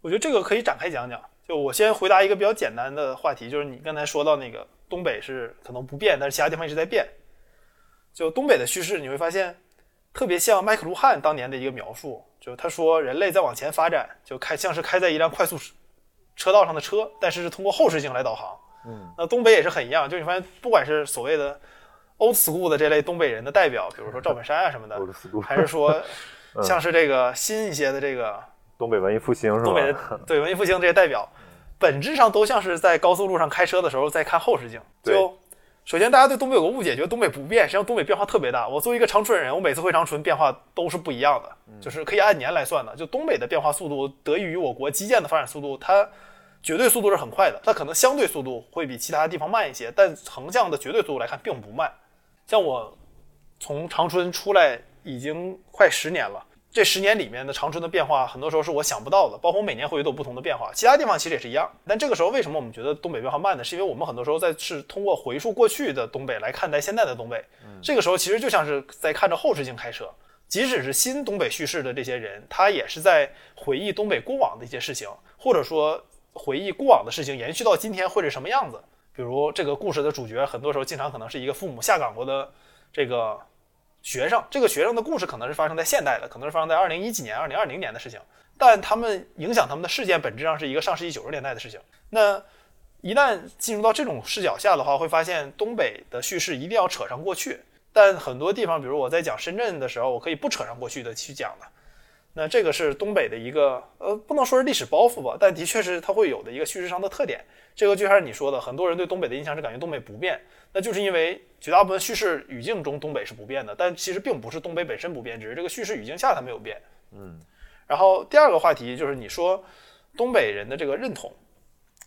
我觉得这个可以展开讲讲。就我先回答一个比较简单的话题，就是你刚才说到那个东北是可能不变，但是其他地方一直在变。就东北的叙事，你会发现特别像麦克卢汉当年的一个描述，就他说人类在往前发展，就开像是开在一辆快速车道上的车，但是是通过后视镜来导航。嗯，那东北也是很一样，就你发现不管是所谓的 old school 的这类东北人的代表，比如说赵本山啊什么的，还是说 像是这个新一些的这个东北文艺复兴是吧？东北的 对文艺复兴这些代表，本质上都像是在高速路上开车的时候在看后视镜，就。首先，大家对东北有个误解，觉得东北不变，实际上东北变化特别大。我作为一个长春人，我每次回长春变化都是不一样的，就是可以按年来算的。就东北的变化速度得益于我国基建的发展速度，它绝对速度是很快的，它可能相对速度会比其他地方慢一些，但横向的绝对速度来看并不慢。像我从长春出来已经快十年了。这十年里面的长春的变化，很多时候是我想不到的，包括每年会有不同的变化。其他地方其实也是一样，但这个时候为什么我们觉得东北变化慢呢？是因为我们很多时候在是通过回溯过去的东北来看待现在的东北。这个时候其实就像是在看着后视镜开车。即使是新东北叙事的这些人，他也是在回忆东北过往的一些事情，或者说回忆过往的事情延续到今天会是什么样子。比如这个故事的主角，很多时候经常可能是一个父母下岗过的这个。学生这个学生的故事可能是发生在现代的，可能是发生在二零一几年、二零二零年的事情，但他们影响他们的事件本质上是一个上世纪九十年代的事情。那一旦进入到这种视角下的话，会发现东北的叙事一定要扯上过去，但很多地方，比如我在讲深圳的时候，我可以不扯上过去的去讲的。那这个是东北的一个呃，不能说是历史包袱吧，但的确是它会有的一个叙事上的特点。这个就像是你说的，很多人对东北的印象是感觉东北不变。那就是因为绝大部分叙事语境中东北是不变的，但其实并不是东北本身不变，只是这个叙事语境下它没有变。嗯，然后第二个话题就是你说东北人的这个认同，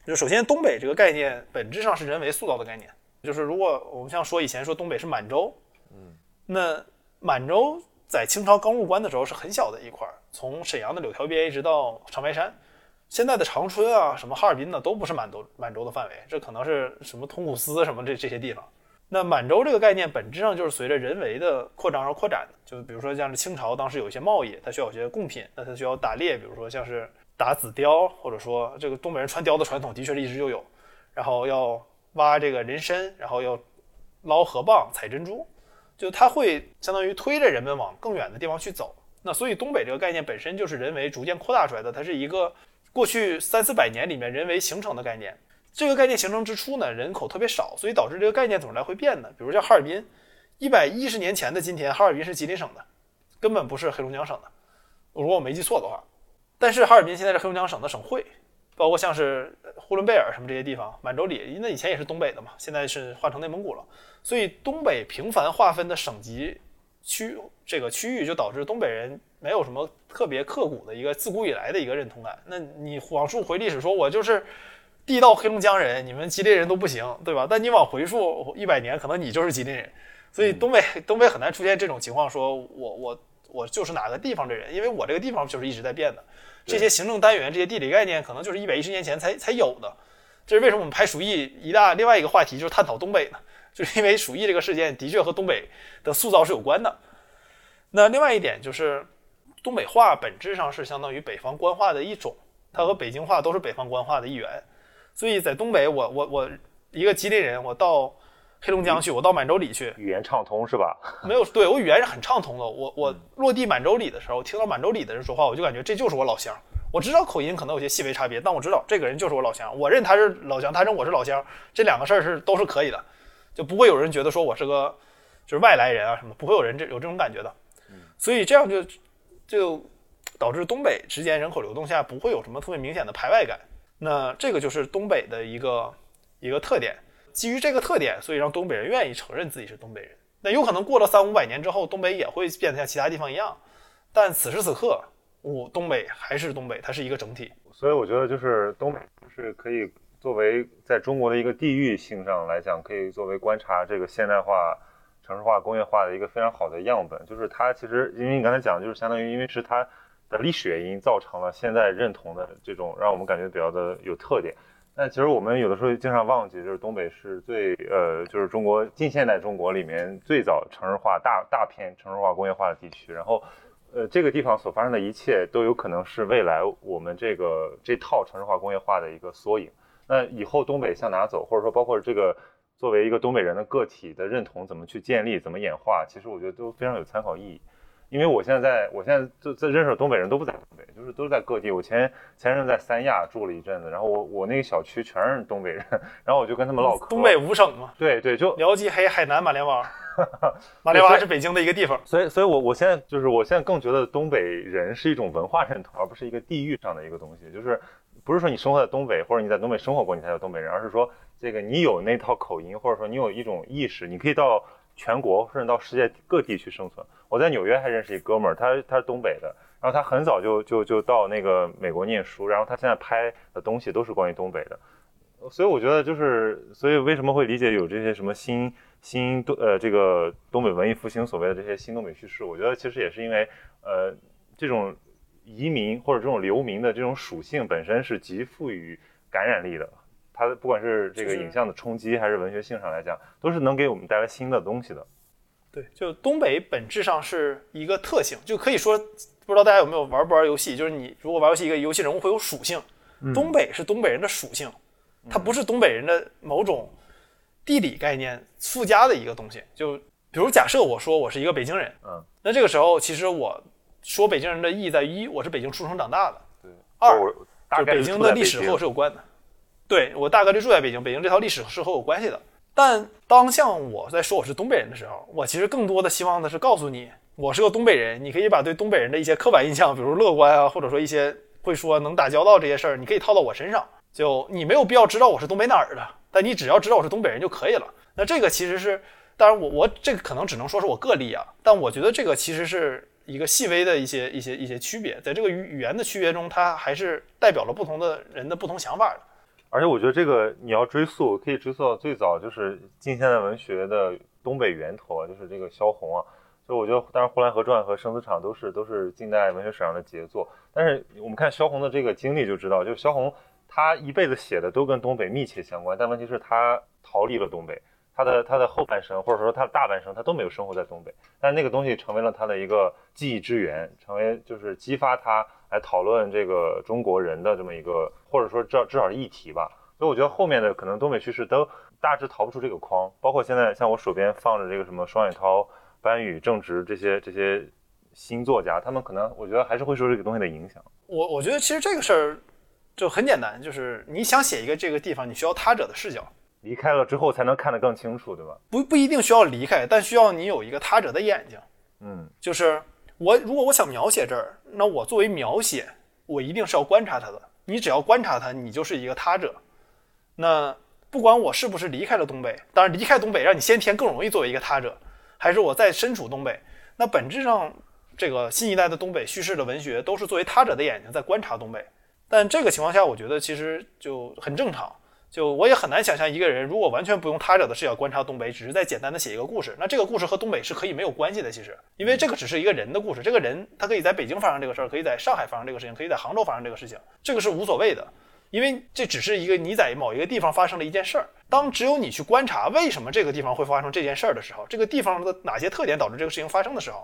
就首先东北这个概念本质上是人为塑造的概念，就是如果我们像说以前说东北是满洲，嗯，那满洲在清朝刚入关的时候是很小的一块，从沈阳的柳条边一直到长白山。现在的长春啊，什么哈尔滨呢，都不是满洲满洲的范围，这可能是什么通古斯什么这这些地方。那满洲这个概念本质上就是随着人为的扩张而扩展的。就比如说像是清朝当时有一些贸易，它需要有些贡品，那它需要打猎，比如说像是打紫貂，或者说这个东北人穿貂的传统的确是一直就有。然后要挖这个人参，然后要捞河蚌、采珍珠，就它会相当于推着人们往更远的地方去走。那所以东北这个概念本身就是人为逐渐扩大出来的，它是一个。过去三四百年里面人为形成的概念，这个概念形成之初呢，人口特别少，所以导致这个概念总是来回变的。比如像哈尔滨，一百一十年前的今天，哈尔滨是吉林省的，根本不是黑龙江省的，如果我没记错的话。但是哈尔滨现在是黑龙江省的省会，包括像是呼伦贝尔什么这些地方，满洲里那以前也是东北的嘛，现在是换成内蒙古了。所以东北频繁划分的省级区这个区域，就导致东北人。没有什么特别刻骨的一个自古以来的一个认同感。那你往述回历史，说我就是地道黑龙江人，你们吉林人都不行，对吧？但你往回溯一百年，可能你就是吉林人。所以东北东北很难出现这种情况，说我我我就是哪个地方的人，因为我这个地方就是一直在变的。这些行政单元、这些地理概念，可能就是一百一十年前才才有的。这是为什么我们拍鼠疫一大另外一个话题就是探讨东北呢？就是因为鼠疫这个事件的确和东北的塑造是有关的。那另外一点就是。东北话本质上是相当于北方官话的一种，它和北京话都是北方官话的一员，所以在东北，我我我一个吉林人，我到黑龙江去，我到满洲里去，语言畅通是吧？没有，对我语言是很畅通的。我我落地满洲里的时候，听到满洲里的人说话，我就感觉这就是我老乡。我知道口音可能有些细微差别，但我知道这个人就是我老乡。我认他是老乡，他认我是老乡，这两个事儿是都是可以的，就不会有人觉得说我是个就是外来人啊什么，不会有人这有这种感觉的。所以这样就就导致东北之间人口流动下不会有什么特别明显的排外感。那这个就是东北的一个一个特点。基于这个特点，所以让东北人愿意承认自己是东北人。那有可能过了三五百年之后，东北也会变得像其他地方一样。但此时此刻，我东北还是东北，它是一个整体。所以我觉得就是东北是可以作为在中国的一个地域性上来讲，可以作为观察这个现代化、城市化、工业化的一个非常好的样本。就是它其实，因为你刚才讲，就是相当于因为是它的历史原因造成了现在认同的这种让我们感觉比较的有特点。那其实我们有的时候经常忘记，就是东北是最呃，就是中国近现代中国里面最早城市化大大片城市化工业化的地区。然后，呃，这个地方所发生的一切都有可能是未来我们这个这套城市化工业化的一个缩影。那以后东北向哪走，或者说包括这个作为一个东北人的个体的认同怎么去建立、怎么演化，其实我觉得都非常有参考意义。因为我现在在，我现在就在认识的东北人都不在东北，就是都是在各地。我前前任在三亚住了一阵子，然后我我那个小区全是东北人，然后我就跟他们唠嗑。东北五省嘛，对对，就辽吉黑海南马连洼，马连洼是北京的一个地方。所以所以，我我现在就是我现在更觉得东北人是一种文化认同，而不是一个地域上的一个东西。就是不是说你生活在东北或者你在东北生活过你才叫东北人，而是说这个你有那套口音，或者说你有一种意识，你可以到。全国甚至到世界各地去生存。我在纽约还认识一哥们儿，他他是东北的，然后他很早就就就到那个美国念书，然后他现在拍的东西都是关于东北的。所以我觉得就是，所以为什么会理解有这些什么新新东呃这个东北文艺复兴所谓的这些新东北叙事？我觉得其实也是因为呃这种移民或者这种流民的这种属性本身是极富于感染力的。它不管是这个影像的冲击，还是文学性上来讲，都是能给我们带来新的东西的。对，就东北本质上是一个特性，就可以说，不知道大家有没有玩不玩游戏？就是你如果玩游戏，一个游戏人物会有属性，东北是东北人的属性，它不是东北人的某种地理概念附加的一个东西。就比如假设我说我是一个北京人，嗯，那这个时候其实我说北京人的意义在于一，我是北京出生长大的，对；二，就北京的历史和我是有关的。对我大概率住在北京，北京这套历史是和我有关系的。但当像我在说我是东北人的时候，我其实更多的希望的是告诉你，我是个东北人。你可以把对东北人的一些刻板印象，比如乐观啊，或者说一些会说能打交道这些事儿，你可以套到我身上。就你没有必要知道我是东北哪儿的，但你只要知道我是东北人就可以了。那这个其实是，当然我我这个可能只能说是我个例啊，但我觉得这个其实是一个细微的一些一些一些区别，在这个语语言的区别中，它还是代表了不同的人的不同想法的。而且我觉得这个你要追溯，可以追溯到最早就是近现代文学的东北源头啊，就是这个萧红啊。所以我觉得，当然《呼兰河传》和《生死场》都是都是近代文学史上的杰作。但是我们看萧红的这个经历就知道，就是萧红她一辈子写的都跟东北密切相关，但问题是她逃离了东北，他的他的后半生或者说他的大半生他都没有生活在东北，但那个东西成为了他的一个记忆之源，成为就是激发他。来讨论这个中国人的这么一个，或者说至至少是议题吧。所以我觉得后面的可能东北叙事都大致逃不出这个框。包括现在像我手边放着这个什么双雪涛、班宇、郑直这些这些新作家，他们可能我觉得还是会受这个东西的影响。我我觉得其实这个事儿就很简单，就是你想写一个这个地方，你需要他者的视角，离开了之后才能看得更清楚，对吧？不不一定需要离开，但需要你有一个他者的眼睛。嗯，就是。我如果我想描写这儿，那我作为描写，我一定是要观察它的。你只要观察它，你就是一个他者。那不管我是不是离开了东北，当然离开东北让你先天更容易作为一个他者，还是我在身处东北，那本质上这个新一代的东北叙事的文学都是作为他者的眼睛在观察东北。但这个情况下，我觉得其实就很正常。就我也很难想象一个人如果完全不用他者的视角观察东北，只是在简单的写一个故事，那这个故事和东北是可以没有关系的。其实，因为这个只是一个人的故事，这个人他可以在北京发生这个事儿，可以在上海发生这个事情，可以在杭州发生这个事情，这个是无所谓的，因为这只是一个你在某一个地方发生了一件事儿。当只有你去观察为什么这个地方会发生这件事儿的时候，这个地方的哪些特点导致这个事情发生的时候，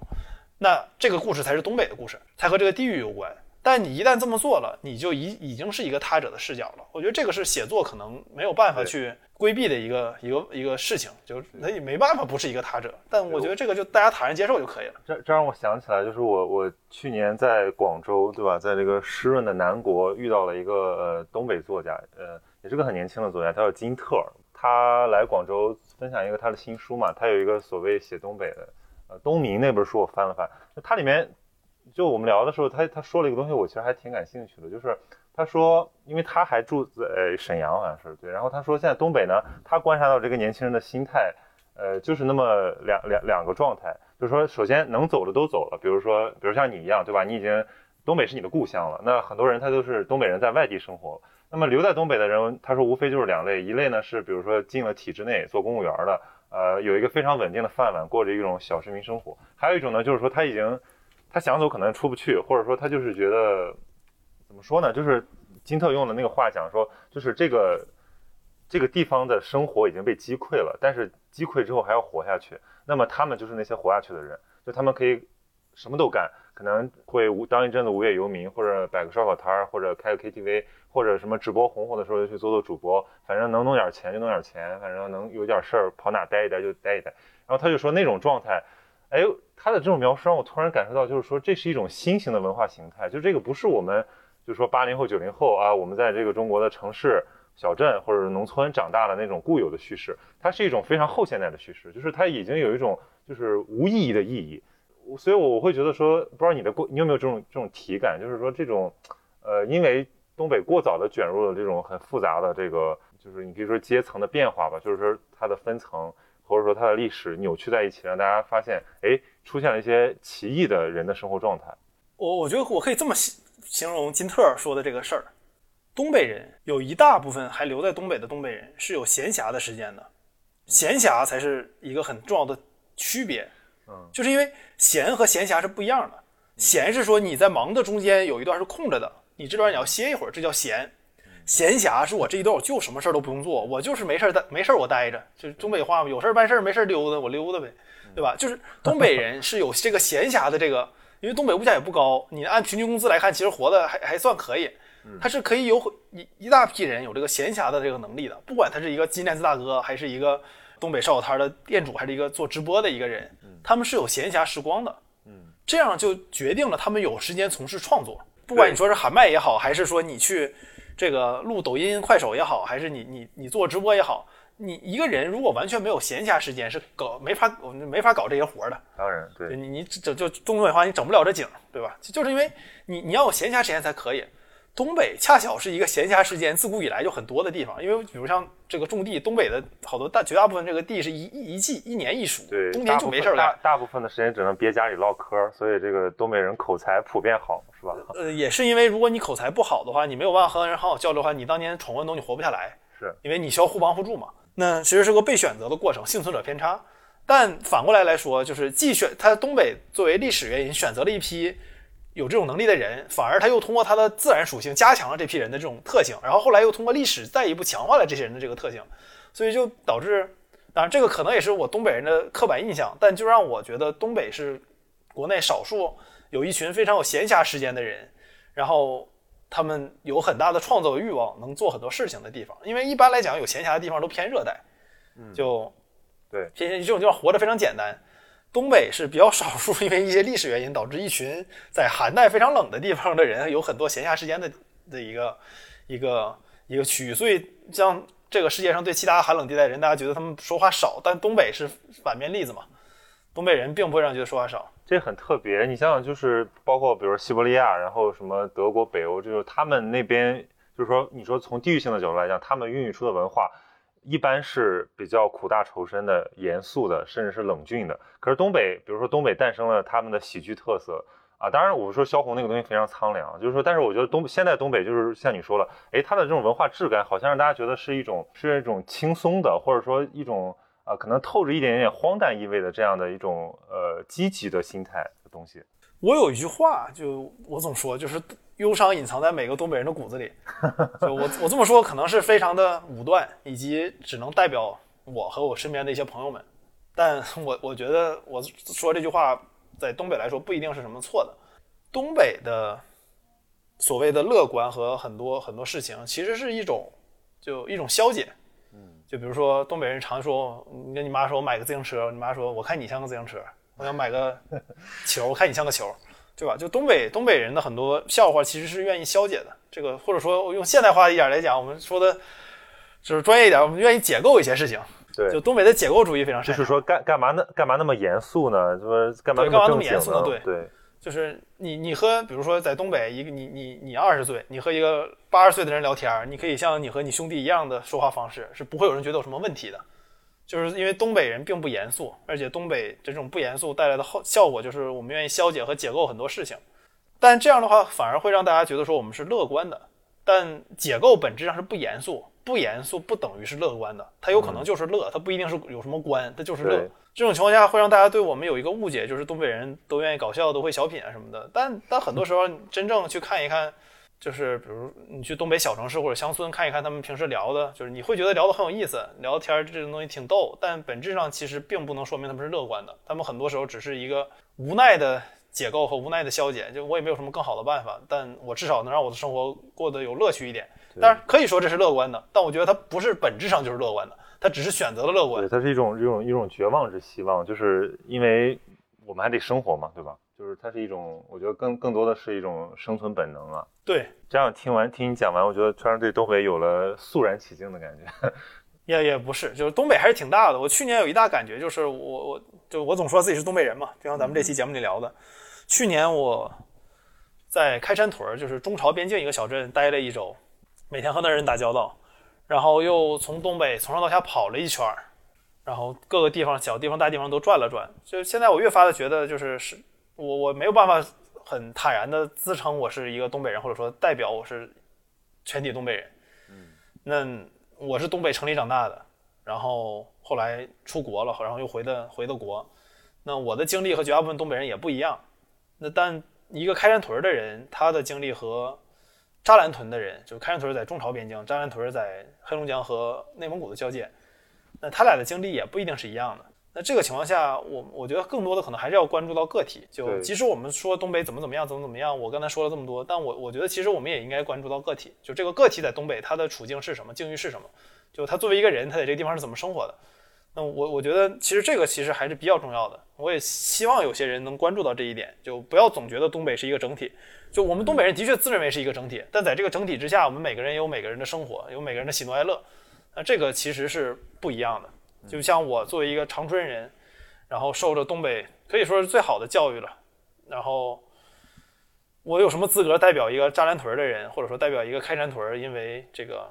那这个故事才是东北的故事，才和这个地域有关。但你一旦这么做了，你就已已经是一个他者的视角了。我觉得这个是写作可能没有办法去规避的一个一个一个事情，就那也没办法不是一个他者。但我觉得这个就大家坦然接受就可以了。这这让我想起来，就是我我去年在广州，对吧，在这个湿润的南国遇到了一个呃东北作家，呃，也是个很年轻的作家，他叫金特尔。他来广州分享一个他的新书嘛，他有一个所谓写东北的，呃，东明那本书我翻了翻，就它里面。就我们聊的时候，他他说了一个东西，我其实还挺感兴趣的，就是他说，因为他还住在沈阳，好像是对，然后他说现在东北呢，他观察到这个年轻人的心态，呃，就是那么两两两个状态，就是说，首先能走的都走了，比如说，比如像你一样，对吧？你已经东北是你的故乡了，那很多人他都是东北人在外地生活，那么留在东北的人，他说无非就是两类，一类呢是比如说进了体制内做公务员的，呃，有一个非常稳定的饭碗，过着一种小市民生活，还有一种呢就是说他已经。他想走可能出不去，或者说他就是觉得，怎么说呢？就是金特用的那个话讲说，就是这个这个地方的生活已经被击溃了，但是击溃之后还要活下去。那么他们就是那些活下去的人，就他们可以什么都干，可能会无当一阵子无业游民，或者摆个烧烤摊儿，或者开个 KTV，或者什么直播红火的时候就去做做主播，反正能弄点钱就弄点钱，反正能有点事儿跑哪待一待就待一待。然后他就说那种状态。哎，他的这种描述让我突然感受到，就是说这是一种新型的文化形态，就这个不是我们，就是说八零后、九零后啊，我们在这个中国的城市、小镇或者是农村长大的那种固有的叙事，它是一种非常后现代的叙事，就是它已经有一种就是无意义的意义，所以我我会觉得说，不知道你的过，你有没有这种这种体感，就是说这种，呃，因为东北过早的卷入了这种很复杂的这个，就是你可以说阶层的变化吧，就是说它的分层。或者说它的历史扭曲在一起，让大家发现，哎，出现了一些奇异的人的生活状态。我我觉得我可以这么形形容金特说的这个事儿：东北人有一大部分还留在东北的东北人是有闲暇的时间的，闲暇才是一个很重要的区别。嗯，就是因为闲和闲暇是不一样的。闲是说你在忙的中间有一段是空着的，你这段你要歇一会儿，这叫闲。闲暇是我这一段我就什么事儿都不用做，我就是没事儿待没事儿我待着，就是东北话嘛，有事儿办事儿，没事儿溜达我溜达呗，对吧？就是东北人是有这个闲暇的这个，因为东北物价也不高，你按平均工资来看，其实活的还还算可以，他是可以有一一大批人有这个闲暇的这个能力的，不管他是一个金链子大哥，还是一个东北烧烤摊的店主，还是一个做直播的一个人，他们是有闲暇时光的，嗯，这样就决定了他们有时间从事创作，不管你说是喊麦也好，还是说你去。这个录抖音、快手也好，还是你你你做直播也好，你一个人如果完全没有闲暇时间，是搞没法没法搞这些活的。当然，对你你整就东北话，你整不了这景，对吧？就是因为你你要有闲暇时间才可以。东北恰巧是一个闲暇时间自古以来就很多的地方，因为比如像这个种地，东北的好多大绝大部分这个地是一一一季一年一熟，对，冬天就没事干，大部分的时间只能憋家里唠嗑，所以这个东北人口才普遍好，是吧？呃，也是因为如果你口才不好的话，你没有办法和人好好交流的话，你当年闯关东你活不下来，是因为你需要互帮互助嘛。那其实是个被选择的过程，幸存者偏差。但反过来来说，就是既选他东北作为历史原因选择了一批。有这种能力的人，反而他又通过他的自然属性加强了这批人的这种特性，然后后来又通过历史再一步强化了这些人的这个特性，所以就导致，当然这个可能也是我东北人的刻板印象，但就让我觉得东北是国内少数有一群非常有闲暇时间的人，然后他们有很大的创作欲望，能做很多事情的地方。因为一般来讲，有闲暇的地方都偏热带，就对偏这种地方活得非常简单。东北是比较少数，因为一些历史原因导致一群在寒带非常冷的地方的人有很多闲暇时间的 的一个一个一个区域，所以像这个世界上对其他寒冷地带人，大家觉得他们说话少，但东北是反面例子嘛？东北人并不会让人觉得说话少，这很特别。你想想，就是包括比如西伯利亚，然后什么德国、北欧，就是他们那边，就是说，你说从地域性的角度来讲，他们孕育出的文化。一般是比较苦大仇深的、严肃的，甚至是冷峻的。可是东北，比如说东北诞生了他们的喜剧特色啊。当然，我说萧红那个东西非常苍凉，就是说，但是我觉得东现在东北就是像你说了，哎，它的这种文化质感好像让大家觉得是一种是一种轻松的，或者说一种啊，可能透着一点点荒诞意味的这样的一种呃积极的心态的东西。我有一句话，就我总说，就是忧伤隐藏在每个东北人的骨子里。就我我这么说，可能是非常的武断，以及只能代表我和我身边的一些朋友们。但我我觉得我说这句话，在东北来说不一定是什么错的。东北的所谓的乐观和很多很多事情，其实是一种就一种消解。嗯，就比如说东北人常说，你跟你妈说我买个自行车，你妈说我看你像个自行车，我想买个球，我看你像个球，对吧？就东北东北人的很多笑话其实是愿意消解的。这个或者说用现代化一点来讲，我们说的就是专业一点，我们愿意解构一些事情。对，就东北的解构主义非常就是说干干嘛呢？干嘛那么严肃呢？说干嘛那么严肃呢？对对。就是你，你和比如说在东北，一个你你你二十岁，你和一个八十岁的人聊天，你可以像你和你兄弟一样的说话方式，是不会有人觉得有什么问题的。就是因为东北人并不严肃，而且东北这种不严肃带来的后效果就是我们愿意消解和解构很多事情。但这样的话反而会让大家觉得说我们是乐观的，但解构本质上是不严肃，不严肃不等于是乐观的，它有可能就是乐，它不一定是有什么观，它就是乐。这种情况下会让大家对我们有一个误解，就是东北人都愿意搞笑，都会小品啊什么的。但但很多时候，真正去看一看，就是比如你去东北小城市或者乡村看一看，他们平时聊的，就是你会觉得聊得很有意思，聊天这种东西挺逗。但本质上其实并不能说明他们是乐观的，他们很多时候只是一个无奈的解构和无奈的消解。就我也没有什么更好的办法，但我至少能让我的生活过得有乐趣一点。当然可以说这是乐观的，但我觉得它不是本质上就是乐观的。它只是选择了乐观，对，它是一种一种一种绝望之希望，就是因为我们还得生活嘛，对吧？就是它是一种，我觉得更更多的是一种生存本能啊。对，这样听完听你讲完，我觉得突然对东北有了肃然起敬的感觉。也也不是，就是东北还是挺大的。我去年有一大感觉，就是我我就我总说自己是东北人嘛，就像咱们这期节目里聊的，去年我在开山屯儿，就是中朝边境一个小镇待了一周，每天和那人打交道。然后又从东北从上到下跑了一圈儿，然后各个地方小地方大地方都转了转。就现在我越发的觉得，就是是我我没有办法很坦然的自称我是一个东北人，或者说代表我是全体东北人。嗯，那我是东北城里长大的，然后后来出国了，然后又回的回的国。那我的经历和绝大部分东北人也不一样。那但一个开山屯的人，他的经历和。扎兰屯的人，就是开山屯在中朝边境，扎兰屯在黑龙江和内蒙古的交界，那他俩的经历也不一定是一样的。那这个情况下，我我觉得更多的可能还是要关注到个体。就即使我们说东北怎么怎么样，怎么怎么样，我刚才说了这么多，但我我觉得其实我们也应该关注到个体。就这个个体在东北，他的处境是什么，境遇是什么？就他作为一个人，他在这个地方是怎么生活的？那我我觉得其实这个其实还是比较重要的。我也希望有些人能关注到这一点，就不要总觉得东北是一个整体。就我们东北人的确自认为是一个整体，但在这个整体之下，我们每个人有每个人的生活，有每个人的喜怒哀乐，那这个其实是不一样的。就像我作为一个长春人，然后受着东北可以说是最好的教育了，然后我有什么资格代表一个扎兰屯的人，或者说代表一个开山屯，因为这个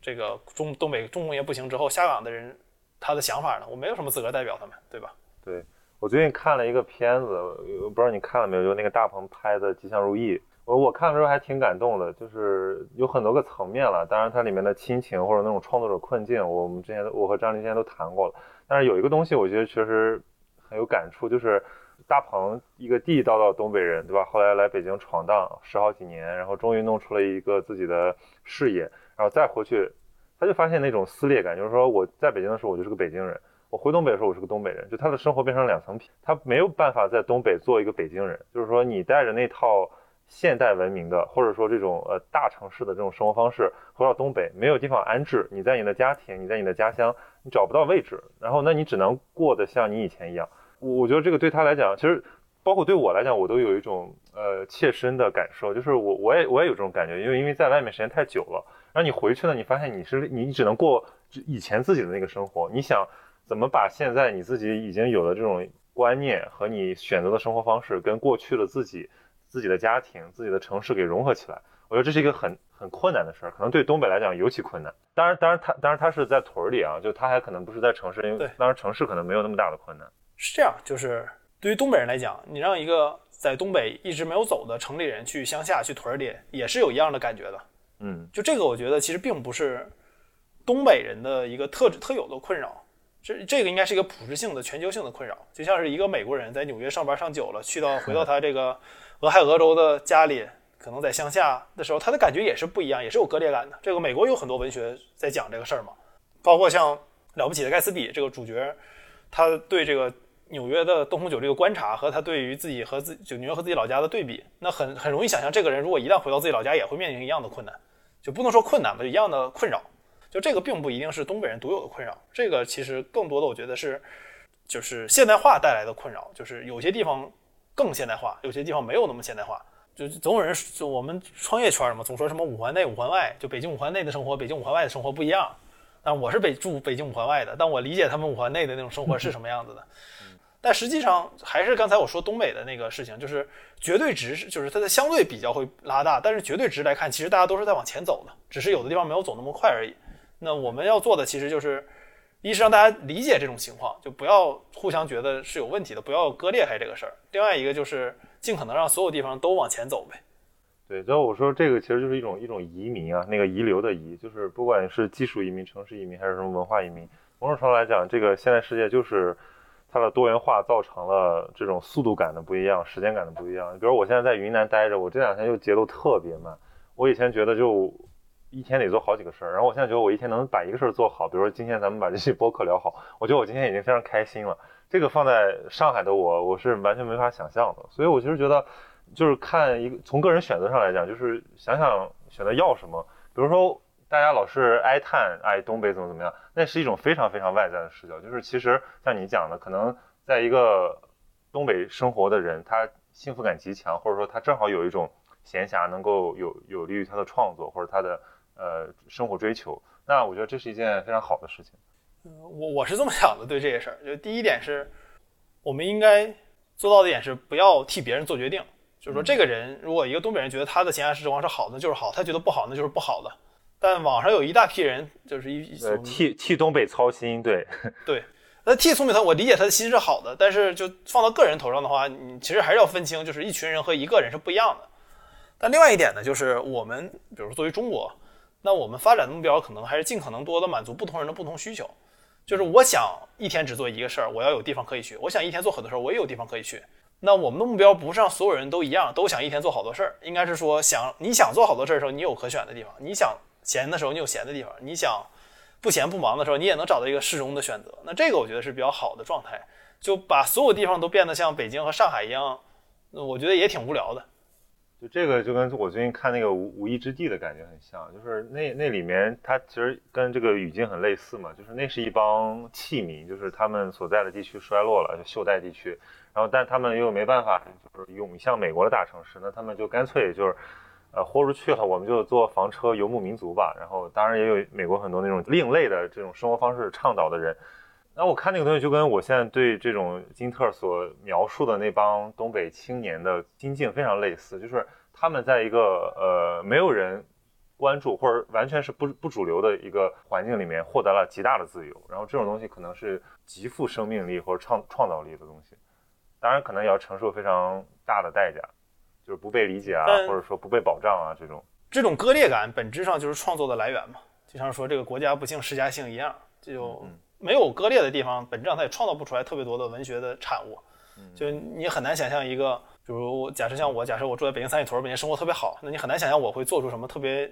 这个中东北重工业不行之后下岗的人他的想法呢？我没有什么资格代表他们，对吧？对。我最近看了一个片子，我不知道你看了没有，就那个大鹏拍的《吉祥如意》，我我看的时候还挺感动的，就是有很多个层面了。当然，它里面的亲情或者那种创作者困境，我们之前我和张林之前都谈过了。但是有一个东西，我觉得确实很有感触，就是大鹏一个地道道东北人，对吧？后来来北京闯荡十好几年，然后终于弄出了一个自己的事业，然后再回去，他就发现那种撕裂感，就是说我在北京的时候，我就是个北京人。我回东北的时候，我是个东北人，就他的生活变成两层皮，他没有办法在东北做一个北京人。就是说，你带着那套现代文明的，或者说这种呃大城市的这种生活方式回到东北，没有地方安置，你在你的家庭，你在你的家乡，你找不到位置，然后那你只能过得像你以前一样。我我觉得这个对他来讲，其实包括对我来讲，我都有一种呃切身的感受，就是我我也我也有这种感觉，因为因为在外面时间太久了，然后你回去呢，你发现你是你只能过以前自己的那个生活，你想。怎么把现在你自己已经有的这种观念和你选择的生活方式，跟过去的自己、自己的家庭、自己的城市给融合起来？我觉得这是一个很很困难的事儿，可能对东北来讲尤其困难。当然，当然他当然他是在屯儿里啊，就他还可能不是在城市，因为当然城市可能没有那么大的困难。是这样，就是对于东北人来讲，你让一个在东北一直没有走的城里人去乡下去屯儿里，也是有一样的感觉的。嗯，就这个，我觉得其实并不是东北人的一个特特有的困扰。这这个应该是一个普适性的、全球性的困扰，就像是一个美国人在纽约上班上久了，去到回到他这个俄亥俄州的家里，可能在乡下的时候，他的感觉也是不一样，也是有割裂感的。这个美国有很多文学在讲这个事儿嘛，包括像《了不起的盖茨比》这个主角，他对这个纽约的东红酒这个观察和他对于自己和自就纽约和自己老家的对比，那很很容易想象，这个人如果一旦回到自己老家，也会面临一样的困难，就不能说困难吧，就一样的困扰。就这个并不一定是东北人独有的困扰，这个其实更多的我觉得是就是现代化带来的困扰，就是有些地方更现代化，有些地方没有那么现代化。就总有人就我们创业圈嘛，总说什么五环内五环外，就北京五环内的生活，北京五环外的生活不一样。但我是北住北京五环外的，但我理解他们五环内的那种生活是什么样子的。但实际上还是刚才我说东北的那个事情，就是绝对值是就是它的相对比较会拉大，但是绝对值来看，其实大家都是在往前走的，只是有的地方没有走那么快而已。那我们要做的其实就是，一是让大家理解这种情况，就不要互相觉得是有问题的，不要割裂开这个事儿。另外一个就是尽可能让所有地方都往前走呗。对，然后我说这个其实就是一种一种移民啊，那个遗留的遗，就是不管是技术移民、城市移民还是什么文化移民，某种程度来讲，这个现在世界就是它的多元化造成了这种速度感的不一样，时间感的不一样。比如我现在在云南待着，我这两天就节奏特别慢。我以前觉得就一天得做好几个事儿，然后我现在觉得我一天能把一个事儿做好。比如说今天咱们把这期播客聊好，我觉得我今天已经非常开心了。这个放在上海的我，我是完全没法想象的。所以我其实觉得。就是看一个从个人选择上来讲，就是想想选择要什么。比如说，大家老是哀叹哎东北怎么怎么样，那是一种非常非常外在的视角。就是其实像你讲的，可能在一个东北生活的人，他幸福感极强，或者说他正好有一种闲暇，能够有有利于他的创作或者他的呃生活追求。那我觉得这是一件非常好的事情。我我是这么想的，对这些事儿，就第一点是，我们应该做到的一点是不要替别人做决定。就是说，这个人如果一个东北人觉得他的闲暇时光是好的，就是好；他觉得不好，那就是不好的。但网上有一大批人，就是一呃替替东北操心，对 对。那替东北操，我理解他的心是好的，但是就放到个人头上的话，你其实还是要分清，就是一群人和一个人是不一样的。但另外一点呢，就是我们，比如说作为中国，那我们发展的目标可能还是尽可能多的满足不同人的不同需求。就是我想一天只做一个事儿，我要有地方可以去；我想一天做很多事儿，我也有地方可以去。那我们的目标不是让所有人都一样，都想一天做好多事儿，应该是说想你想做好多事儿的时候，你有可选的地方；你想闲的时候，你有闲的地方；你想不闲不忙的时候，你也能找到一个适中的选择。那这个我觉得是比较好的状态，就把所有地方都变得像北京和上海一样，那我觉得也挺无聊的。就这个就跟我最近看那个《无无意之地》的感觉很像，就是那那里面它其实跟这个语境很类似嘛，就是那是一帮弃民，就是他们所在的地区衰落了，就袖带地区。然后，但他们又没办法，就是涌向美国的大城市，那他们就干脆就是，呃，豁出去了，我们就坐房车游牧民族吧。然后，当然也有美国很多那种另类的这种生活方式倡导的人。那我看那个东西，就跟我现在对这种金特所描述的那帮东北青年的心境非常类似，就是他们在一个呃没有人关注或者完全是不不主流的一个环境里面，获得了极大的自由。然后这种东西可能是极富生命力或者创创造力的东西。当然，可能也要承受非常大的代价，就是不被理解啊，或者说不被保障啊，这种这种割裂感本质上就是创作的来源嘛。就像说这个国家不幸世家幸一样，就没有割裂的地方，本质上它也创造不出来特别多的文学的产物。就你很难想象一个，比如假设像我，假设我住在北京三里屯，每天生活特别好，那你很难想象我会做出什么特别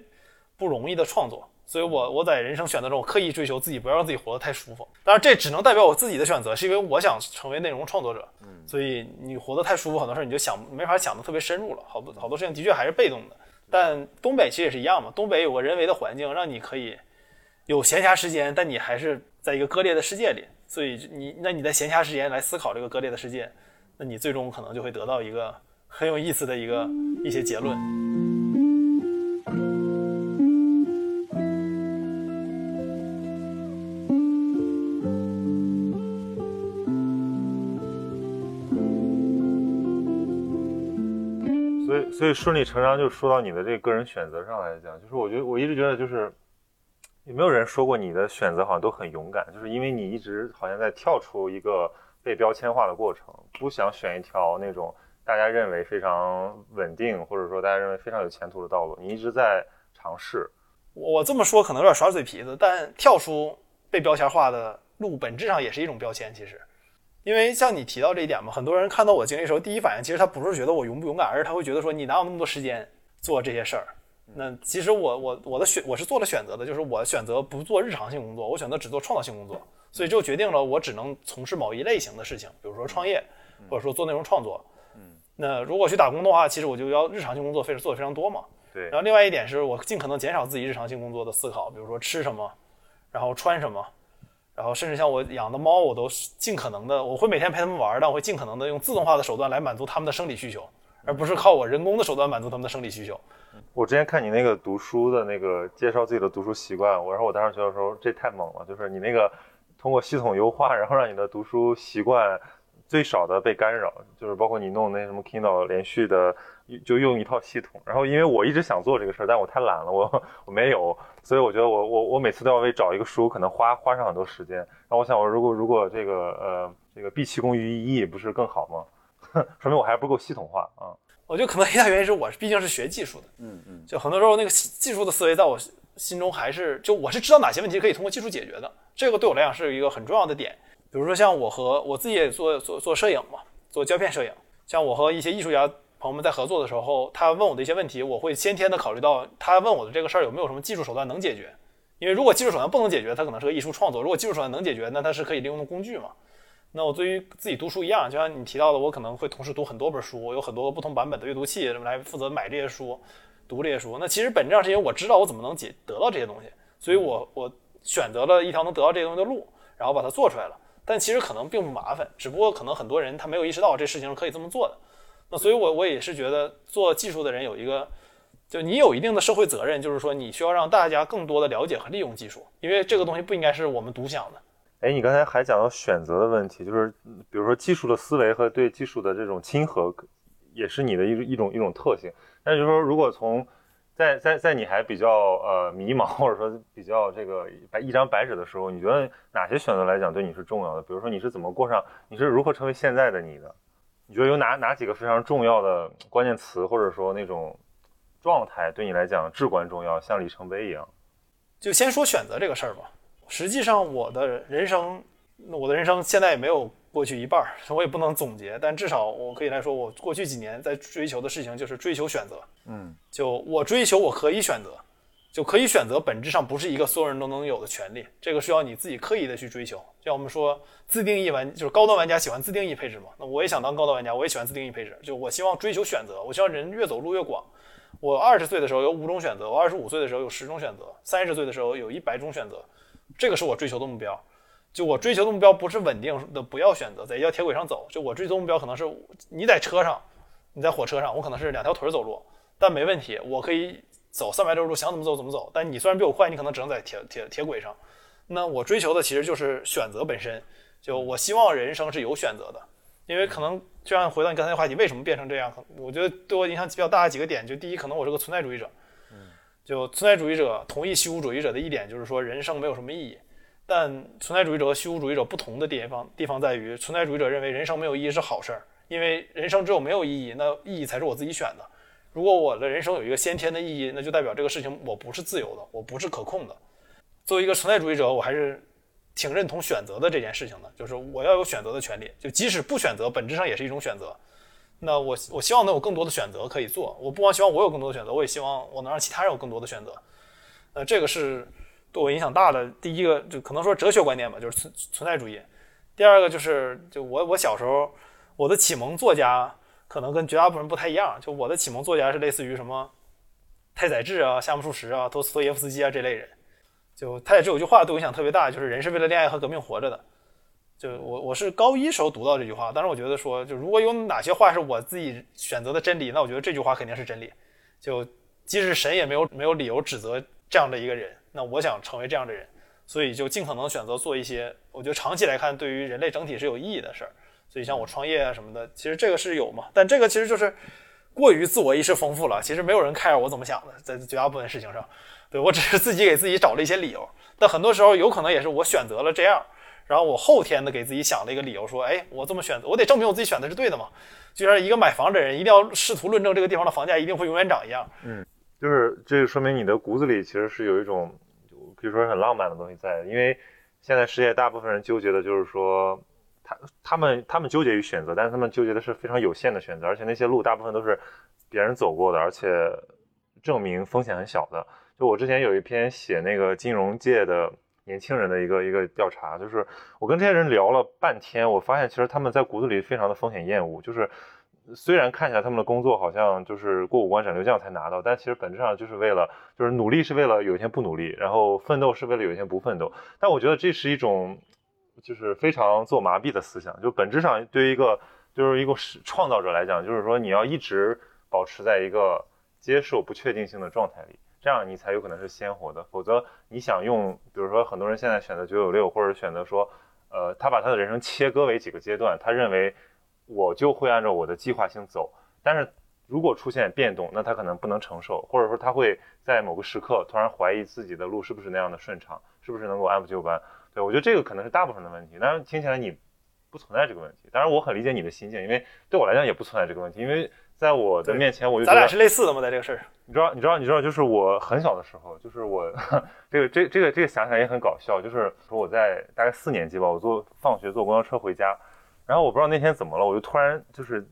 不容易的创作。所以，我我在人生选择中，我刻意追求自己不要让自己活得太舒服。当然，这只能代表我自己的选择，是因为我想成为内容创作者。嗯，所以你活得太舒服，很多事你就想没法想得特别深入了。好多好多事情的确还是被动的。但东北其实也是一样嘛，东北有个人为的环境，让你可以有闲暇时间，但你还是在一个割裂的世界里。所以你那你在闲暇时间来思考这个割裂的世界，那你最终可能就会得到一个很有意思的一个一些结论。所以所以顺理成章就说到你的这个个人选择上来讲，就是我觉得我一直觉得就是有没有人说过你的选择好像都很勇敢，就是因为你一直好像在跳出一个被标签化的过程，不想选一条那种大家认为非常稳定或者说大家认为非常有前途的道路，你一直在尝试。我这么说可能有点耍嘴皮子，但跳出被标签化的路本质上也是一种标签，其实。因为像你提到这一点嘛，很多人看到我经历的时候，第一反应其实他不是觉得我勇不勇敢，而是他会觉得说你哪有那么多时间做这些事儿？那其实我我我的选我是做了选择的，就是我选择不做日常性工作，我选择只做创造性工作。所以就决定了我只能从事某一类型的事情，比如说创业，或者说做内容创作。嗯，那如果去打工的话，其实我就要日常性工作非常做的非常多嘛。对然后另外一点是我尽可能减少自己日常性工作的思考，比如说吃什么，然后穿什么，然后甚至像我养的猫，我都尽可能的，我会每天陪它们玩，但我会尽可能的用自动化的手段来满足它们的生理需求，而不是靠我人工的手段满足它们的生理需求。我之前看你那个读书的那个介绍自己的读书习惯，我然后我当时觉得说这太猛了，就是你那个通过系统优化，然后让你的读书习惯最少的被干扰，就是包括你弄那什么 Kindle 连续的，就用一套系统。然后因为我一直想做这个事儿，但我太懒了，我我没有，所以我觉得我我我每次都要为找一个书可能花花上很多时间。然后我想我如果如果这个呃这个毕其功于一役不是更好吗？说明我还不够系统化啊。我觉得可能 一大原因是我毕竟是学技术的，嗯嗯就很多时候那个技术的思维在我心中还是就我是知道哪些问题可以通过技术解决的，这个对我来讲是一个很重要的点。比如说像我和我自己也做做做摄影嘛，做胶片摄影，像我和一些艺术家朋友们在合作的时候，他问我的一些问题，我会先天的考虑到他问我的这个事儿有没有什么技术手段能解决，因为如果技术手段不能解决，它可能是个艺术创作；如果技术手段能解决，那它是可以利用的工具嘛。那我对于自己读书一样，就像你提到的，我可能会同时读很多本书，我有很多个不同版本的阅读器来负责买这些书、读这些书。那其实本质上是因为我知道我怎么能解得到这些东西，所以我我选择了一条能得到这些东西的路，然后把它做出来了。但其实可能并不麻烦，只不过可能很多人他没有意识到这事情是可以这么做的。那所以我我也是觉得做技术的人有一个，就你有一定的社会责任，就是说你需要让大家更多的了解和利用技术，因为这个东西不应该是我们独享的。哎，你刚才还讲到选择的问题，就是比如说技术的思维和对技术的这种亲和，也是你的一一种一种特性。那就是说，如果从在在在你还比较呃迷茫或者说比较这个白一张白纸的时候，你觉得哪些选择来讲对你是重要的？比如说你是怎么过上，你是如何成为现在的你的？你觉得有哪哪几个非常重要的关键词，或者说那种状态对你来讲至关重要，像里程碑一样？就先说选择这个事儿吧。实际上，我的人生，我的人生现在也没有过去一半儿，我也不能总结，但至少我可以来说，我过去几年在追求的事情就是追求选择。嗯就我追求，我可以选择，就可以选择，本质上不是一个所有人都能有的权利，这个需要你自己刻意的去追求。就像我们说，自定义玩就是高端玩家喜欢自定义配置嘛，那我也想当高端玩家，我也喜欢自定义配置。就我希望追求选择，我希望人越走路越广。我二十岁的时候有五种选择，我二十五岁的时候有十种选择，三十岁的时候有一百种选择，这个是我追求的目标。就我追求的目标不是稳定的不要选择，在一条铁轨上走。就我追求目标可能是你在车上，你在火车上，我可能是两条腿走路，但没问题，我可以走三百六十度，想怎么走怎么走。但你虽然比我快，你可能只能在铁铁铁轨上。那我追求的其实就是选择本身。就我希望人生是有选择的，因为可能就像回到你刚才的话题，为什么变成这样？我觉得对我影响比较大的几个点，就第一，可能我是个存在主义者。就存在主义者同意虚无主义者的一点，就是说人生没有什么意义。但存在主义者和虚无主义者不同的地方地方在于，存在主义者认为人生没有意义是好事儿，因为人生只有没有意义，那意义才是我自己选的。如果我的人生有一个先天的意义，那就代表这个事情我不是自由的，我不是可控的。作为一个存在主义者，我还是挺认同选择的这件事情的，就是我要有选择的权利，就即使不选择，本质上也是一种选择。那我我希望能有更多的选择可以做，我不光希望我有更多的选择，我也希望我能让其他人有更多的选择。那这个是对我影响大的第一个，就可能说哲学观念吧，就是存存在主义。第二个就是，就我我小时候我的启蒙作家可能跟绝大部分人不太一样，就我的启蒙作家是类似于什么太宰治啊、夏目漱石啊、托斯托耶夫斯基啊这类人。就太宰治有句话对我影响特别大，就是人是为了恋爱和革命活着的。就我我是高一时候读到这句话，但是我觉得说，就如果有哪些话是我自己选择的真理，那我觉得这句话肯定是真理。就即使神也没有没有理由指责这样的一个人，那我想成为这样的人，所以就尽可能选择做一些我觉得长期来看对于人类整体是有意义的事儿。所以像我创业啊什么的，其实这个是有嘛，但这个其实就是过于自我意识丰富了。其实没有人 care 我怎么想的，在绝大部分事情上，对我只是自己给自己找了一些理由。但很多时候有可能也是我选择了这样。然后我后天的给自己想了一个理由，说，哎，我这么选择，我得证明我自己选的是对的嘛。就像一个买房的人，一定要试图论证这个地方的房价一定会永远涨一样。嗯就是这就说明你的骨子里其实是有一种，就可以说很浪漫的东西在。因为现在世界大部分人纠结的就是说，他他们他们纠结于选择，但是他们纠结的是非常有限的选择，而且那些路大部分都是别人走过的，而且证明风险很小的。就我之前有一篇写那个金融界的年轻人的一个一个调查，就是我跟这些人聊了半天，我发现其实他们在骨子里非常的风险厌恶，就是虽然看起来他们的工作好像就是过五关斩六将才拿到，但其实本质上就是为了就是努力是为了有一天不努力，然后奋斗是为了有一天不奋斗。但我觉得这是一种就是非常自我麻痹的思想，就本质上对于一个就是一个创造者来讲，就是说你要一直保持在一个接受不确定性的状态里。这样你才有可能是鲜活的，否则你想用，比如说很多人现在选择九九六，或者选择说，呃，他把他的人生切割为几个阶段，他认为我就会按照我的计划性走，但是如果出现变动，那他可能不能承受，或者说他会在某个时刻突然怀疑自己的路是不是那样的顺畅，是不是能够按部就班。对我觉得这个可能是大部分的问题，但是听起来你不存在这个问题，当然我很理解你的心境，因为对我来讲也不存在这个问题，因为。在我的面前，我就咱俩是类似的吗？在这个事儿，你知道，你知道，你知道，就是我很小的时候，就是我这个这这个这个想起来也很搞笑，就是说我在大概四年级吧，我坐放学坐公交车回家，然后我不知道那天怎么了，我就突然就是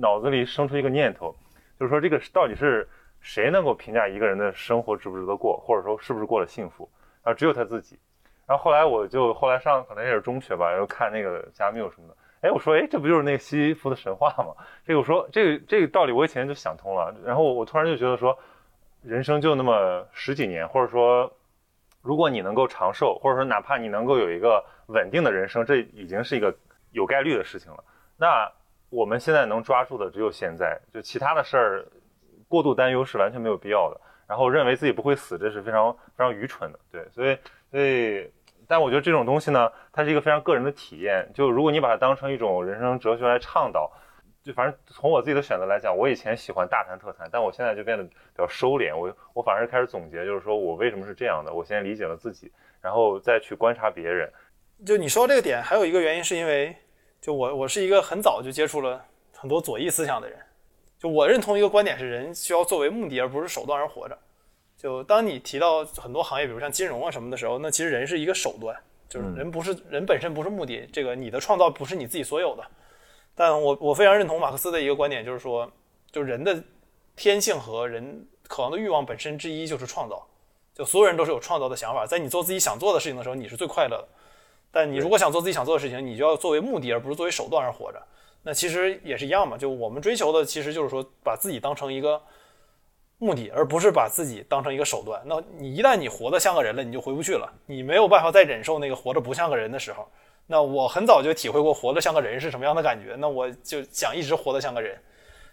脑子里生出一个念头，就是说这个到底是谁能够评价一个人的生活值不值得过，或者说是不是过得幸福？然后只有他自己。然后后来我就后来上可能也是中学吧，然后看那个加缪什么的。哎，我说，哎，这不就是那个西西弗的神话吗？这个我说，这个这个道理我以前就想通了。然后我突然就觉得说，人生就那么十几年，或者说，如果你能够长寿，或者说哪怕你能够有一个稳定的人生，这已经是一个有概率的事情了。那我们现在能抓住的只有现在，就其他的事儿，过度担忧是完全没有必要的。然后认为自己不会死，这是非常非常愚蠢的。对，所以所以。但我觉得这种东西呢，它是一个非常个人的体验。就如果你把它当成一种人生哲学来倡导，就反正从我自己的选择来讲，我以前喜欢大谈特谈，但我现在就变得比较收敛。我我反而开始总结，就是说我为什么是这样的。我先理解了自己，然后再去观察别人。就你说这个点，还有一个原因是因为，就我我是一个很早就接触了很多左翼思想的人。就我认同一个观点是，人需要作为目的而不是手段而活着。就当你提到很多行业，比如像金融啊什么的时候，那其实人是一个手段，就是人不是人本身不是目的。这个你的创造不是你自己所有的。但我我非常认同马克思的一个观点，就是说，就人的天性和人渴望的欲望本身之一就是创造。就所有人都是有创造的想法，在你做自己想做的事情的时候，你是最快乐的。但你如果想做自己想做的事情，你就要作为目的而不是作为手段而活着。那其实也是一样嘛。就我们追求的，其实就是说把自己当成一个。目的，而不是把自己当成一个手段。那你一旦你活得像个人了，你就回不去了。你没有办法再忍受那个活着不像个人的时候。那我很早就体会过活得像个人是什么样的感觉。那我就想一直活得像个人。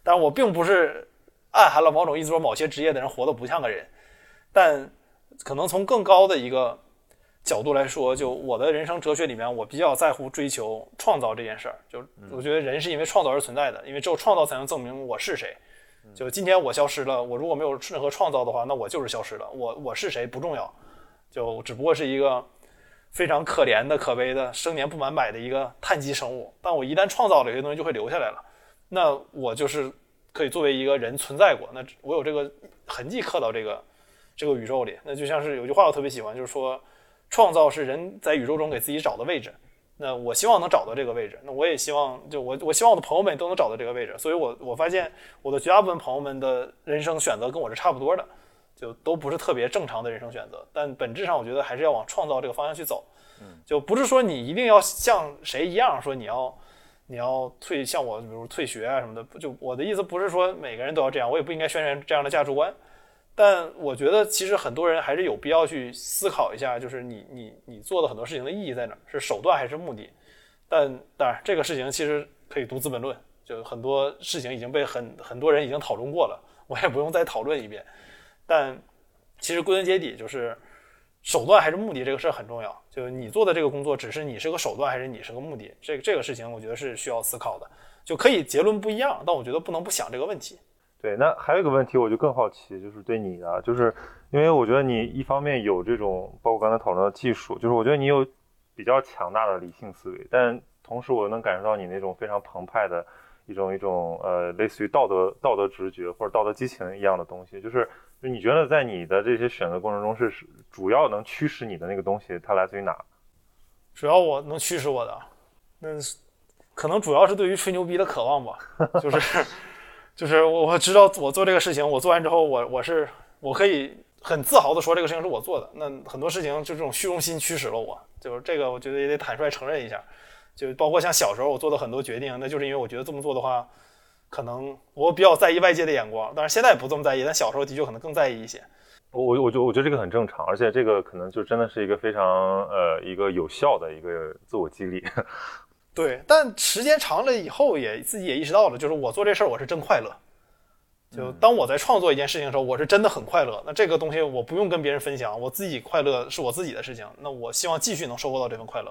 但我并不是暗含了某种意思，说某些职业的人活得不像个人。但可能从更高的一个角度来说，就我的人生哲学里面，我比较在乎追求创造这件事儿。就我觉得人是因为创造而存在的，因为只有创造才能证明我是谁。就今天我消失了，我如果没有任何创造的话，那我就是消失了。我我是谁不重要，就只不过是一个非常可怜的、可悲的、生年不满百的一个碳基生物。但我一旦创造了，有些东西就会留下来了。那我就是可以作为一个人存在过。那我有这个痕迹刻到这个这个宇宙里。那就像是有句话我特别喜欢，就是说，创造是人在宇宙中给自己找的位置。那我希望能找到这个位置，那我也希望，就我我希望我的朋友们都能找到这个位置，所以我我发现我的绝大部分朋友们的人生选择跟我是差不多的，就都不是特别正常的人生选择，但本质上我觉得还是要往创造这个方向去走，嗯，就不是说你一定要像谁一样，说你要你要退像我，比如退学啊什么的，就我的意思不是说每个人都要这样，我也不应该宣传这样的价值观。但我觉得，其实很多人还是有必要去思考一下，就是你你你做的很多事情的意义在哪？是手段还是目的？但当然，这个事情其实可以读《资本论》，就很多事情已经被很很多人已经讨论过了，我也不用再讨论一遍。但其实归根结底，就是手段还是目的这个事很重要。就是你做的这个工作，只是你是个手段还是你是个目的？这个这个事情，我觉得是需要思考的。就可以结论不一样，但我觉得不能不想这个问题。对，那还有一个问题，我就更好奇，就是对你的，就是因为我觉得你一方面有这种，包括刚才讨论的技术，就是我觉得你有比较强大的理性思维，但同时我能感受到你那种非常澎湃的一种一种呃，类似于道德道德直觉或者道德激情一样的东西，就是就你觉得在你的这些选择过程中是主要能驱使你的那个东西，它来自于哪？主要我能驱使我的，那可能主要是对于吹牛逼的渴望吧，就是。就是我我知道我做这个事情，我做完之后，我我是我可以很自豪的说这个事情是我做的。那很多事情就这种虚荣心驱使了我，就是这个我觉得也得坦率承认一下。就包括像小时候我做的很多决定，那就是因为我觉得这么做的话，可能我比较在意外界的眼光。当然现在不这么在意，但小时候的确可能更在意一些。我我我觉我觉得这个很正常，而且这个可能就真的是一个非常呃一个有效的一个自我激励。对，但时间长了以后，也自己也意识到了，就是我做这事儿我是真快乐。就当我在创作一件事情的时候，我是真的很快乐。那这个东西我不用跟别人分享，我自己快乐是我自己的事情。那我希望继续能收获到这份快乐。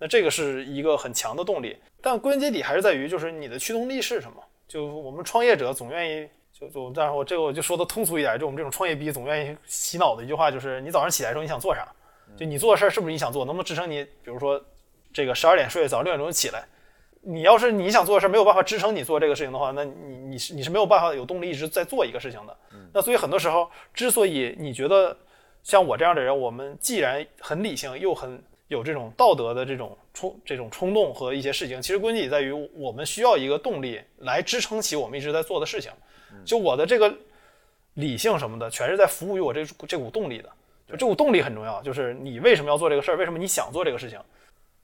那这个是一个很强的动力，但归根结底还是在于，就是你的驱动力是什么？就我们创业者总愿意，就就，但是我这个我就说的通俗一点，就我们这种创业逼总愿意洗脑的一句话，就是你早上起来的时候你想做啥？就你做的事儿是不是你想做？能不能支撑你？比如说这个十二点睡，早上六点钟起来，你要是你想做的事儿没有办法支撑你做这个事情的话，那你你是你是没有办法有动力一直在做一个事情的。那所以很多时候，之所以你觉得像我这样的人，我们既然很理性又很。有这种道德的这种冲这种冲动和一些事情，其实关键也在于我们需要一个动力来支撑起我们一直在做的事情。就我的这个理性什么的，全是在服务于我这这股动力的。就这股动力很重要，就是你为什么要做这个事儿？为什么你想做这个事情？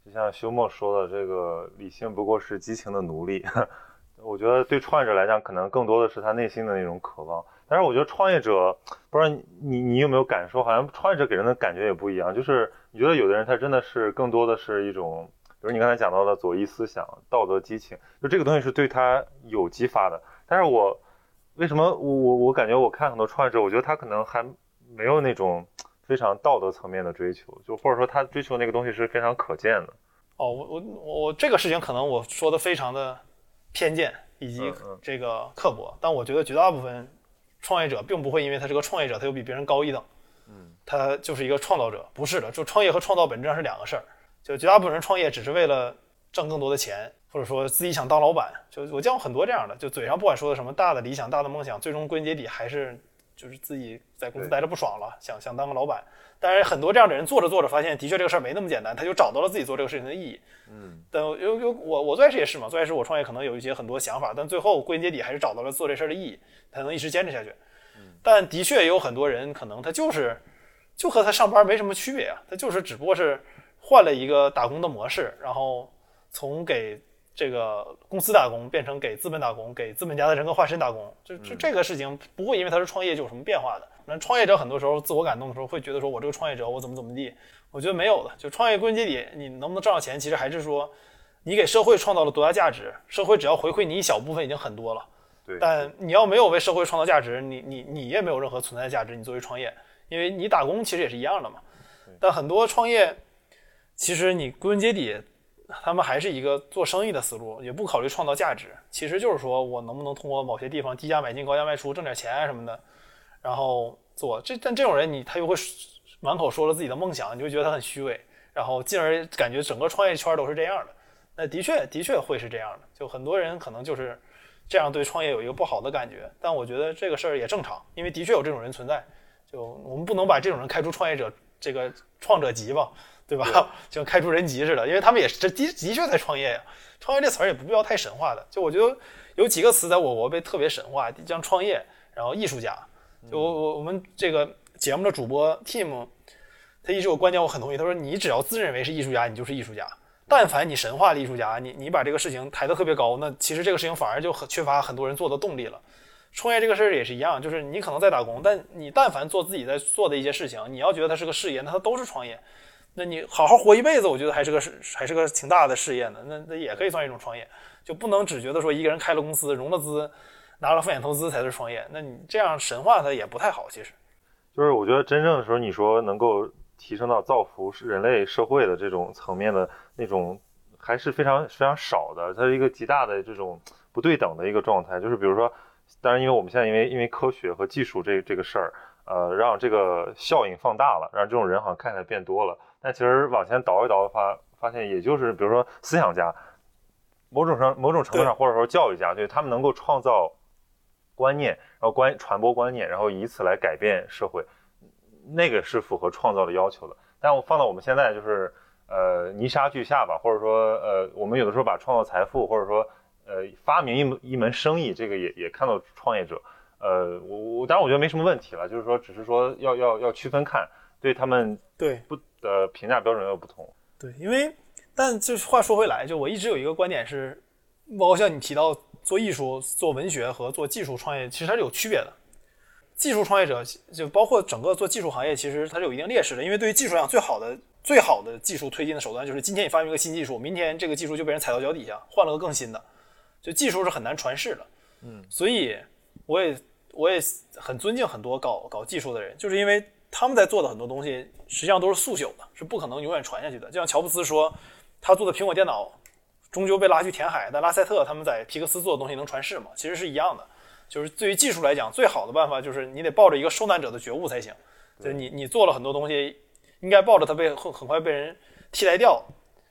就像休谟说的，这个理性不过是激情的奴隶。我觉得对创业者来讲，可能更多的是他内心的那种渴望。但是我觉得创业者，不知道你你有没有感受，好像创业者给人的感觉也不一样。就是你觉得有的人他真的是更多的是一种，比如你刚才讲到的左翼思想、道德激情，就这个东西是对他有激发的。但是我为什么我我我感觉我看很多创业者，我觉得他可能还没有那种非常道德层面的追求，就或者说他追求那个东西是非常可见的。哦，我我我这个事情可能我说的非常的偏见以及这个刻薄，但我觉得绝大部分。创业者并不会因为他是个创业者，他就比别人高一等。嗯，他就是一个创造者，不是的。就创业和创造本质上是两个事儿。就绝大部分人创业只是为了挣更多的钱，或者说自己想当老板。就我见过很多这样的，就嘴上不管说的什么大的理想、大的梦想，最终归根结底还是就是自己在公司待着不爽了，想想当个老板。但是很多这样的人做着做着，发现的确这个事儿没那么简单，他就找到了自己做这个事情的意义。嗯，但有有我我最开始也是嘛，最开始我创业可能有一些很多想法，但最后归根结底还是找到了做这事儿的意义，才能一直坚持下去。但的确有很多人，可能他就是就和他上班没什么区别啊，他就是只不过是换了一个打工的模式，然后从给这个公司打工变成给资本打工，给资本家的人格化身打工，就就这个事情不会因为他是创业就有什么变化的。那创业者很多时候自我感动的时候会觉得说，我这个创业者我怎么怎么地，我觉得没有的。就创业归根结底，你能不能挣到钱，其实还是说你给社会创造了多大价值，社会只要回馈你一小部分已经很多了。但你要没有为社会创造价值，你你你也没有任何存在价值。你作为创业，因为你打工其实也是一样的嘛。但很多创业，其实你归根结底，他们还是一个做生意的思路，也不考虑创造价值。其实就是说我能不能通过某些地方低价买进、高价卖出挣点钱什么的，然后做这。但这种人，你他又会满口说了自己的梦想，你就觉得他很虚伪，然后进而感觉整个创业圈都是这样的。那的确的确会是这样的，就很多人可能就是。这样对创业有一个不好的感觉，但我觉得这个事儿也正常，因为的确有这种人存在。就我们不能把这种人开出创业者这个创者级吧，对吧？就像开除人籍似的，因为他们也是这的的确在创业呀。创业这词儿也不必要太神话的。就我觉得有几个词在我国被特别神话，像创业，然后艺术家。就我我我们这个节目的主播 Tim，他一直有观点我很同意，他说你只要自认为是艺术家，你就是艺术家。但凡你神话的艺术家，你你把这个事情抬得特别高，那其实这个事情反而就很缺乏很多人做的动力了。创业这个事儿也是一样，就是你可能在打工，但你但凡做自己在做的一些事情，你要觉得它是个事业，那它都是创业。那你好好活一辈子，我觉得还是个是还是个挺大的事业呢。那那也可以算一种创业，就不能只觉得说一个人开了公司融了资，拿了风险投资才是创业。那你这样神话它也不太好。其实，就是我觉得真正的时候，你说能够提升到造福人类社会的这种层面的。那种还是非常非常少的，它是一个极大的这种不对等的一个状态。就是比如说，当然，因为我们现在因为因为科学和技术这这个事儿，呃，让这个效应放大了，让这种人好像看起来变多了。但其实往前倒一倒的话，发现也就是比如说思想家，某种上某种程度上或者说教育家，对他们能够创造观念，然后观传播观念，然后以此来改变社会，那个是符合创造的要求的。但我放到我们现在就是。呃，泥沙俱下吧，或者说，呃，我们有的时候把创造财富，或者说，呃，发明一门一门生意，这个也也看到创业者，呃，我我当然我觉得没什么问题了，就是说只是说要要要区分看，对他们对不的评价标准又不同。对，因为但就是话说回来，就我一直有一个观点是，包括像你提到做艺术、做文学和做技术创业，其实它是有区别的。技术创业者就包括整个做技术行业，其实它是有一定劣势的，因为对于技术上，最好的最好的技术推进的手段就是今天你发明一个新技术，明天这个技术就被人踩到脚底下，换了个更新的，就技术是很难传世的。嗯，所以我也我也很尊敬很多搞搞技术的人，就是因为他们在做的很多东西实际上都是速朽的，是不可能永远传下去的。就像乔布斯说，他做的苹果电脑终究被拉去填海，但拉塞特他们在皮克斯做的东西能传世吗？其实是一样的。就是对于技术来讲，最好的办法就是你得抱着一个受难者的觉悟才行。就是你你做了很多东西，应该抱着它被很很快被人替代掉，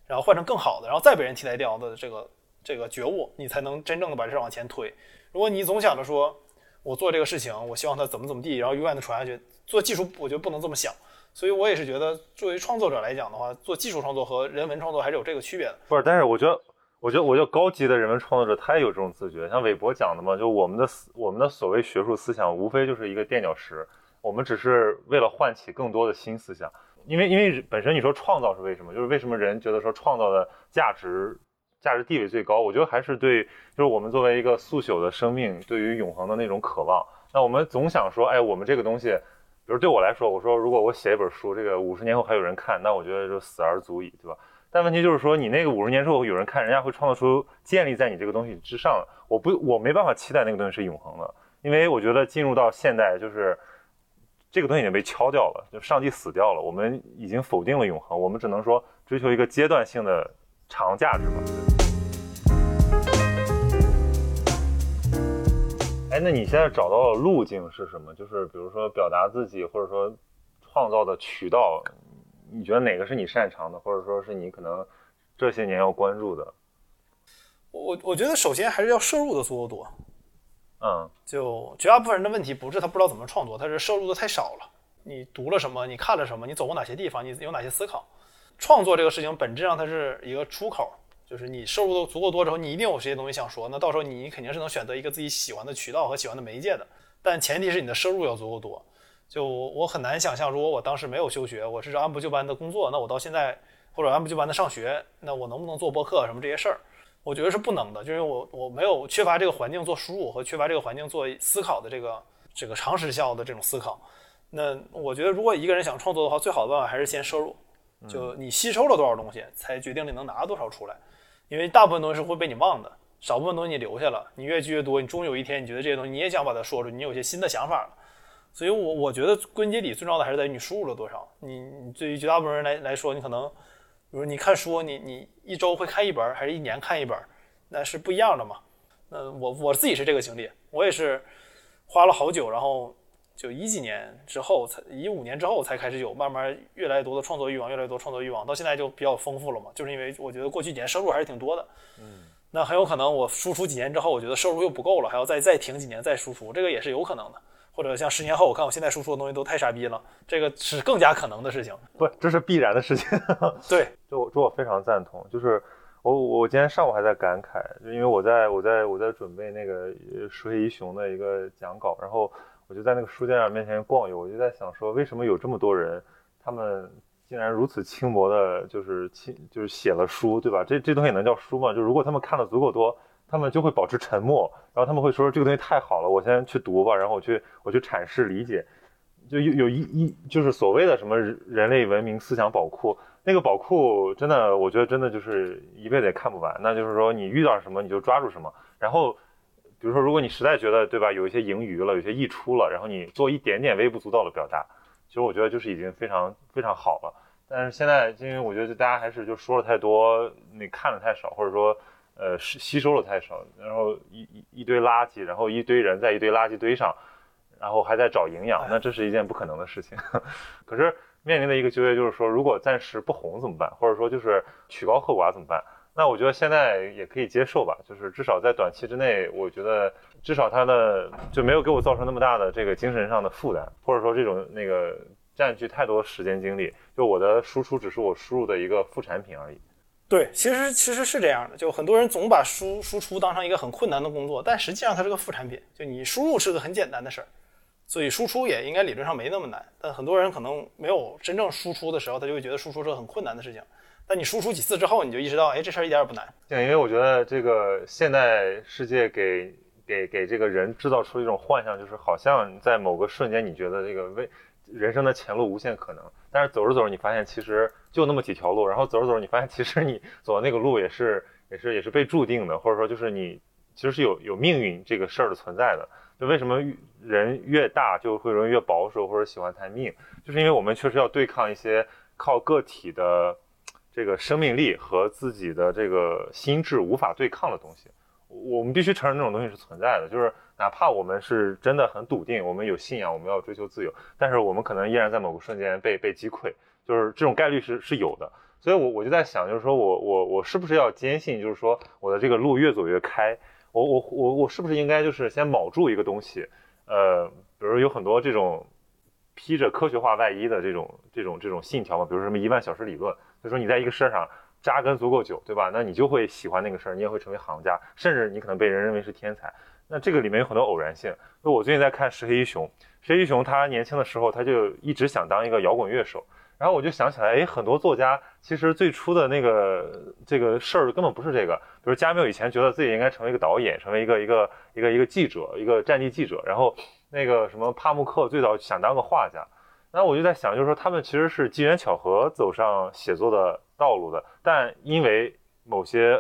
然后换成更好的，然后再被人替代掉的这个这个觉悟，你才能真正的把这事往前推。如果你总想着说我做这个事情，我希望它怎么怎么地，然后永远的传下去，做技术我觉得不能这么想。所以我也是觉得，作为创作者来讲的话，做技术创作和人文创作还是有这个区别的。不是，但是我觉得。我觉得，我觉得高级的人文创作者他也有这种自觉，像韦伯讲的嘛，就我们的思，我们的所谓学术思想，无非就是一个垫脚石，我们只是为了唤起更多的新思想。因为，因为本身你说创造是为什么？就是为什么人觉得说创造的价值、价值地位最高？我觉得还是对，就是我们作为一个速朽的生命，对于永恒的那种渴望。那我们总想说，哎，我们这个东西，比如对我来说，我说如果我写一本书，这个五十年后还有人看，那我觉得就死而足矣，对吧？但问题就是说，你那个五十年之后有人看，人家会创造出建立在你这个东西之上。我不，我没办法期待那个东西是永恒的，因为我觉得进入到现代，就是这个东西已经被敲掉了，就上帝死掉了，我们已经否定了永恒，我们只能说追求一个阶段性的长价值吧。哎，那你现在找到的路径是什么？就是比如说表达自己，或者说创造的渠道。你觉得哪个是你擅长的，或者说是你可能这些年要关注的？我我觉得首先还是要摄入的足够多。嗯，就绝大部分人的问题不是他不知道怎么创作，他是摄入的太少了。你读了什么？你看了什么？你走过哪些地方？你有哪些思考？创作这个事情本质上它是一个出口，就是你摄入的足够多之后，你一定有这些东西想说。那到时候你肯定是能选择一个自己喜欢的渠道和喜欢的媒介的，但前提是你的摄入要足够多。就我很难想象，如果我当时没有休学，我是按部就班的工作，那我到现在或者按部就班的上学，那我能不能做播客什么这些事儿？我觉得是不能的，就因为我我没有缺乏这个环境做输入和缺乏这个环境做思考的这个这个长时效的这种思考。那我觉得，如果一个人想创作的话，最好的办法还是先摄入，就你吸收了多少东西，才决定你能拿多少出来。因为大部分东西是会被你忘的，少部分东西你留下了，你越积越多，你终有一天你觉得这些东西你也想把它说出，你有些新的想法了。所以，我我觉得归根结底最重要的还是在于你输入了多少。你你对于绝大部分人来来说，你可能，比如你看书，你你一周会看一本，还是一年看一本，那是不一样的嘛。那我我自己是这个经历，我也是花了好久，然后就一几年之后才一五年之后才开始有慢慢越来越多的创作欲望，越来越多创作欲望，到现在就比较丰富了嘛。就是因为我觉得过去几年收入还是挺多的，嗯，那很有可能我输出几年之后，我觉得收入又不够了，还要再再停几年再输出，这个也是有可能的。或者像十年后，我看我现在输出的东西都太傻逼了，这个是更加可能的事情。不，这是必然的事情。对，这我这我非常赞同。就是我我今天上午还在感慨，就因为我在我在我在准备那个石黑一雄的一个讲稿，然后我就在那个书店面前逛悠，我就在想说，为什么有这么多人，他们竟然如此轻薄的，就是轻就是写了书，对吧？这这东西能叫书吗？就如果他们看的足够多。他们就会保持沉默，然后他们会说这个东西太好了，我先去读吧，然后我去我去阐释理解，就有有一一就是所谓的什么人类文明思想宝库，那个宝库真的，我觉得真的就是一辈子也看不完。那就是说你遇到什么你就抓住什么，然后比如说如果你实在觉得对吧，有一些盈余了，有些溢出了，然后你做一点点微不足道的表达，其实我觉得就是已经非常非常好了。但是现在因为我觉得大家还是就说了太多，你看的太少，或者说。呃，吸吸收了太少，然后一一一堆垃圾，然后一堆人在一堆垃圾堆上，然后还在找营养，那这是一件不可能的事情。可是面临的一个纠结就是说，如果暂时不红怎么办？或者说就是曲高和寡怎么办？那我觉得现在也可以接受吧，就是至少在短期之内，我觉得至少它的就没有给我造成那么大的这个精神上的负担，或者说这种那个占据太多时间精力，就我的输出只是我输入的一个副产品而已。对，其实其实是这样的，就很多人总把输输出当成一个很困难的工作，但实际上它是个副产品。就你输入是个很简单的事儿，所以输出也应该理论上没那么难。但很多人可能没有真正输出的时候，他就会觉得输出是个很困难的事情。那你输出几次之后，你就意识到，哎，这事儿一点也不难。对，因为我觉得这个现代世界给给给这个人制造出一种幻象，就是好像在某个瞬间，你觉得这个为人生的前路无限可能，但是走着走着，你发现其实就那么几条路，然后走着走着，你发现其实你走的那个路也是也是也是被注定的，或者说就是你其实是有有命运这个事儿的存在的。就为什么人越大就会容易越保守或者喜欢谈命，就是因为我们确实要对抗一些靠个体的。这个生命力和自己的这个心智无法对抗的东西，我们必须承认这种东西是存在的。就是哪怕我们是真的很笃定，我们有信仰，我们要追求自由，但是我们可能依然在某个瞬间被被击溃，就是这种概率是是有的。所以，我我就在想，就是说我我我是不是要坚信，就是说我的这个路越走越开，我我我我是不是应该就是先铆住一个东西？呃，比如有很多这种披着科学化外衣的这种这种这种信条嘛，比如说什么一万小时理论。就说你在一个事儿上扎根足够久，对吧？那你就会喜欢那个事儿，你也会成为行家，甚至你可能被人认为是天才。那这个里面有很多偶然性。那我最近在看石黑一雄，石黑一雄他年轻的时候他就一直想当一个摇滚乐手，然后我就想起来，哎，很多作家其实最初的那个这个事儿根本不是这个。比如加缪以前觉得自己应该成为一个导演，成为一个一个一个一个记者，一个战地记者。然后那个什么帕慕克最早想当个画家。那我就在想，就是说他们其实是机缘巧合走上写作的道路的，但因为某些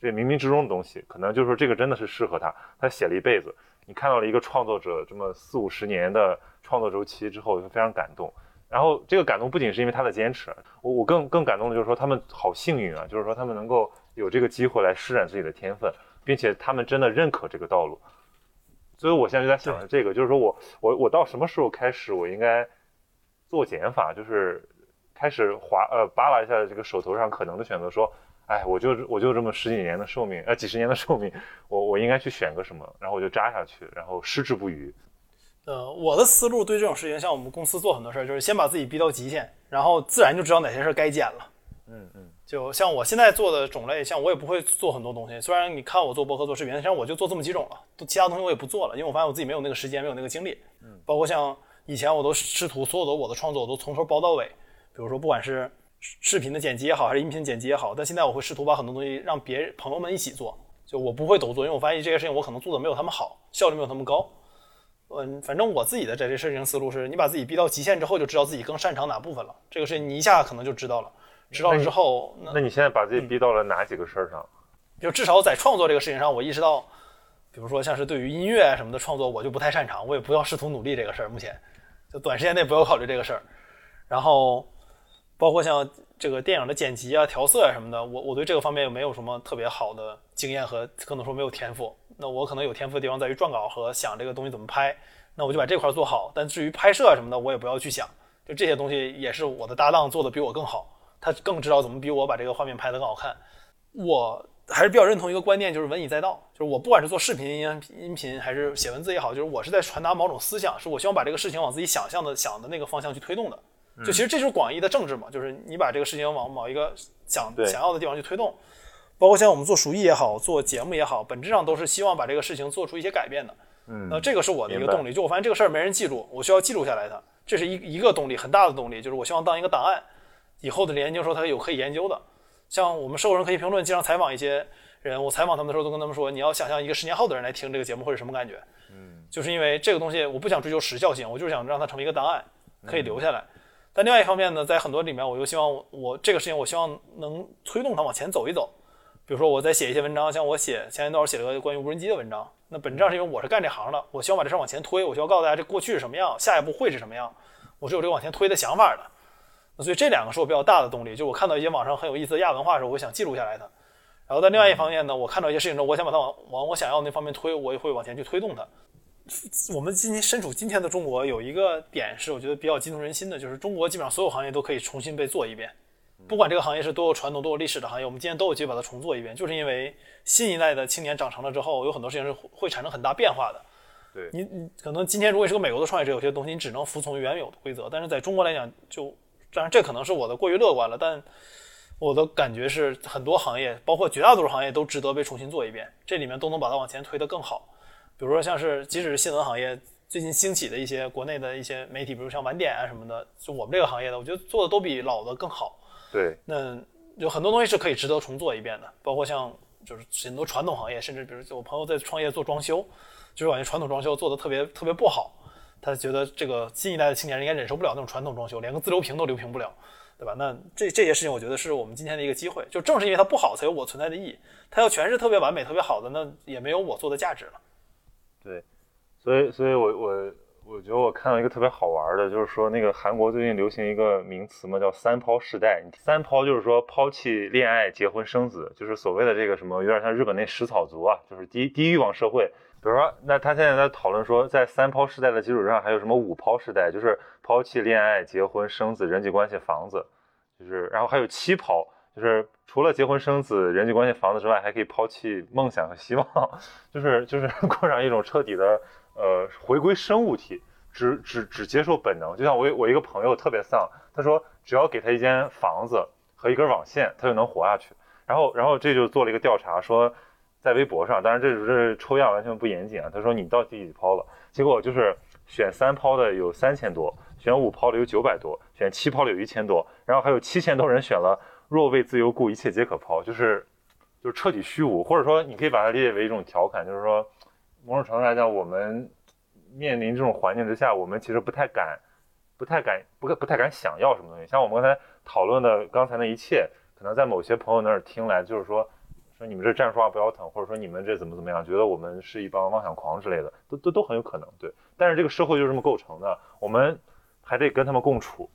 这冥冥之中的东西，可能就是说这个真的是适合他，他写了一辈子。你看到了一个创作者这么四五十年的创作周期之后，就非常感动。然后这个感动不仅是因为他的坚持，我我更更感动的就是说他们好幸运啊，就是说他们能够有这个机会来施展自己的天分，并且他们真的认可这个道路。所以我现在就在想着这个，就是说我我我到什么时候开始，我应该。做减法就是开始划呃扒拉一下这个手头上可能的选择，说，哎，我就我就这么十几年的寿命，呃几十年的寿命，我我应该去选个什么，然后我就扎下去，然后矢志不渝。呃，我的思路对这种事情，像我们公司做很多事儿，就是先把自己逼到极限，然后自然就知道哪些事儿该减了。嗯嗯。就像我现在做的种类，像我也不会做很多东西，虽然你看我做博客做视频，实际上我就做这么几种了，都其他东西我也不做了，因为我发现我自己没有那个时间，没有那个精力。嗯。包括像。以前我都试图所有的我的创作我都从头包到尾，比如说不管是视频的剪辑也好，还是音频剪辑也好，但现在我会试图把很多东西让别人朋友们一起做，就我不会都做，因为我发现这些事情我可能做的没有他们好，效率没有他们高。嗯，反正我自己的在这事情思路是，你把自己逼到极限之后，就知道自己更擅长哪部分了。这个事情你一下可能就知道了，知道了之后，那你现在把自己逼到了哪几个事儿上？就至少在创作这个事情上，我意识到，比如说像是对于音乐什么的创作，我就不太擅长，我也不要试图努力这个事儿，目前。就短时间内不要考虑这个事儿，然后包括像这个电影的剪辑啊、调色啊什么的，我我对这个方面又没有什么特别好的经验和可能说没有天赋。那我可能有天赋的地方在于撰稿和想这个东西怎么拍，那我就把这块做好。但至于拍摄啊什么的，我也不要去想。就这些东西也是我的搭档做的比我更好，他更知道怎么比我把这个画面拍得更好看。我。还是比较认同一个观念，就是文以载道。就是我不管是做视频、音音频，还是写文字也好，就是我是在传达某种思想，是我希望把这个事情往自己想象的、想的那个方向去推动的。就其实这就是广义的政治嘛，就是你把这个事情往某一个想想要的地方去推动。包括像我们做熟艺也好，做节目也好，本质上都是希望把这个事情做出一些改变的。嗯，那这个是我的一个动力。就我发现这个事儿没人记住，我需要记录下来它，这是一一个动力，很大的动力。就是我希望当一个档案，以后的研究说它有可以研究的。像我们售后人可以评论，经常采访一些。人，我采访他们的时候都跟他们说，你要想象一个十年后的人来听这个节目会是什么感觉？嗯，就是因为这个东西，我不想追求时效性，我就是想让它成为一个档案，可以留下来。但另外一方面呢，在很多里面，我又希望我这个事情，我希望能推动它往前走一走。比如说我在写一些文章，像我写前一段写了个关于无人机的文章，那本质上是因为我是干这行的，我希望把这事往前推，我希望告诉大家这过去是什么样，下一步会是什么样，我是有这个往前推的想法的。那所以这两个是我比较大的动力，就我看到一些网上很有意思的亚文化的时候，我想记录下来它。然后在另外一方面呢，我看到一些事情之后，我想把它往往我想要那方面推，我也会往前去推动它。我们今天身处今天的中国，有一个点是我觉得比较激动人心的，就是中国基本上所有行业都可以重新被做一遍，不管这个行业是多有传统、多有历史的行业，我们今天都有机会把它重做一遍，就是因为新一代的青年长成了之后，有很多事情是会产生很大变化的。对你，你可能今天如果是个美国的创业者，有些东西你只能服从原有的规则，但是在中国来讲，就当然这可能是我的过于乐观了，但。我的感觉是很多行业，包括绝大多数行业都值得被重新做一遍，这里面都能把它往前推得更好。比如说像是即使是新闻行业最近兴起的一些国内的一些媒体，比如像晚点啊什么的，就我们这个行业的，我觉得做的都比老的更好。对，那有很多东西是可以值得重做一遍的，包括像就是很多传统行业，甚至比如我朋友在创业做装修，就是感觉传统装修做的特别特别不好，他觉得这个新一代的青年人应该忍受不了那种传统装修，连个自流平都流平不了，对吧？那这这些事情，我觉得是我们今天的一个机会，就正是因为它不好，才有我存在的意义。它要全是特别完美、特别好的，那也没有我做的价值了。对，所以，所以我我我觉得我看到一个特别好玩的，就是说那个韩国最近流行一个名词嘛，叫三抛时代。三抛就是说抛弃恋爱、结婚、生子，就是所谓的这个什么，有点像日本那食草族啊，就是低低欲望社会。比如说，那他现在在讨论说，在三抛时代的基础上，还有什么五抛时代，就是抛弃恋爱、结婚、生子、人际关系、房子，就是然后还有七抛，就是除了结婚生子、人际关系、房子之外，还可以抛弃梦想和希望，就是就是 过上一种彻底的呃回归生物体，只只只接受本能。就像我我一个朋友特别丧，他说只要给他一间房子和一根网线，他就能活下去。然后然后这就做了一个调查说。在微博上，当然这只是抽样，完全不严谨啊。他说你到第几抛了？结果就是选三抛的有三千多，选五抛的有九百多，选七抛的有一千多，然后还有七千多人选了若为自由故，一切皆可抛，就是就是彻底虚无，或者说你可以把它理解为一种调侃，就是说某种程度来讲，我们面临这种环境之下，我们其实不太敢，不太敢，不不太敢想要什么东西。像我们刚才讨论的刚才那一切，可能在某些朋友那儿听来，就是说。说你们这站着说话不腰疼，或者说你们这怎么怎么样，觉得我们是一帮妄想狂之类的，都都都很有可能。对，但是这个社会就是这么构成的，我们还得跟他们共处。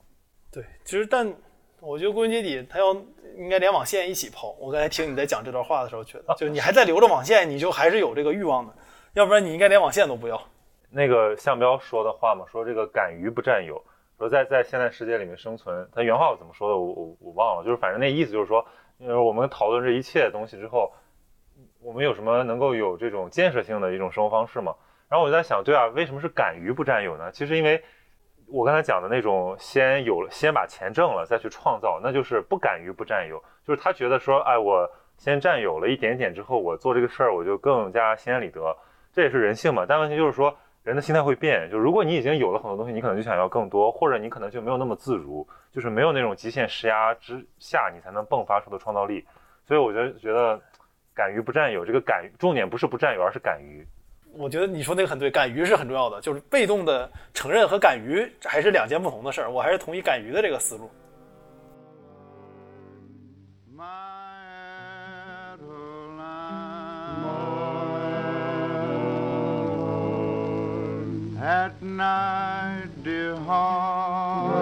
对，其实但我觉得归根结底，他要应该连网线一起抛。我刚才听你在讲这段话的时候，觉得就你还在留着网线，你就还是有这个欲望的，要不然你应该连网线都不要。那个向彪说的话嘛，说这个敢于不占有，说在在现在世界里面生存，他原话我怎么说的，我我我忘了，就是反正那意思就是说。因为我们讨论这一切东西之后，我们有什么能够有这种建设性的一种生活方式嘛？然后我就在想，对啊，为什么是敢于不占有呢？其实因为我刚才讲的那种先有了，先把钱挣了再去创造，那就是不敢于不占有。就是他觉得说，哎，我先占有了一点点之后，我做这个事儿我就更加心安理得，这也是人性嘛。但问题就是说，人的心态会变，就如果你已经有了很多东西，你可能就想要更多，或者你可能就没有那么自如。就是没有那种极限施压之下，你才能迸发出的创造力。所以我觉得，觉得敢于不占有，这个敢重点不是不占有，而是敢于。我觉得你说那个很对，敢于是很重要的，就是被动的承认和敢于还是两件不同的事儿。我还是同意敢于的这个思路。At night, dear heart,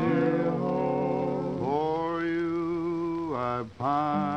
dear heart, for you I pine.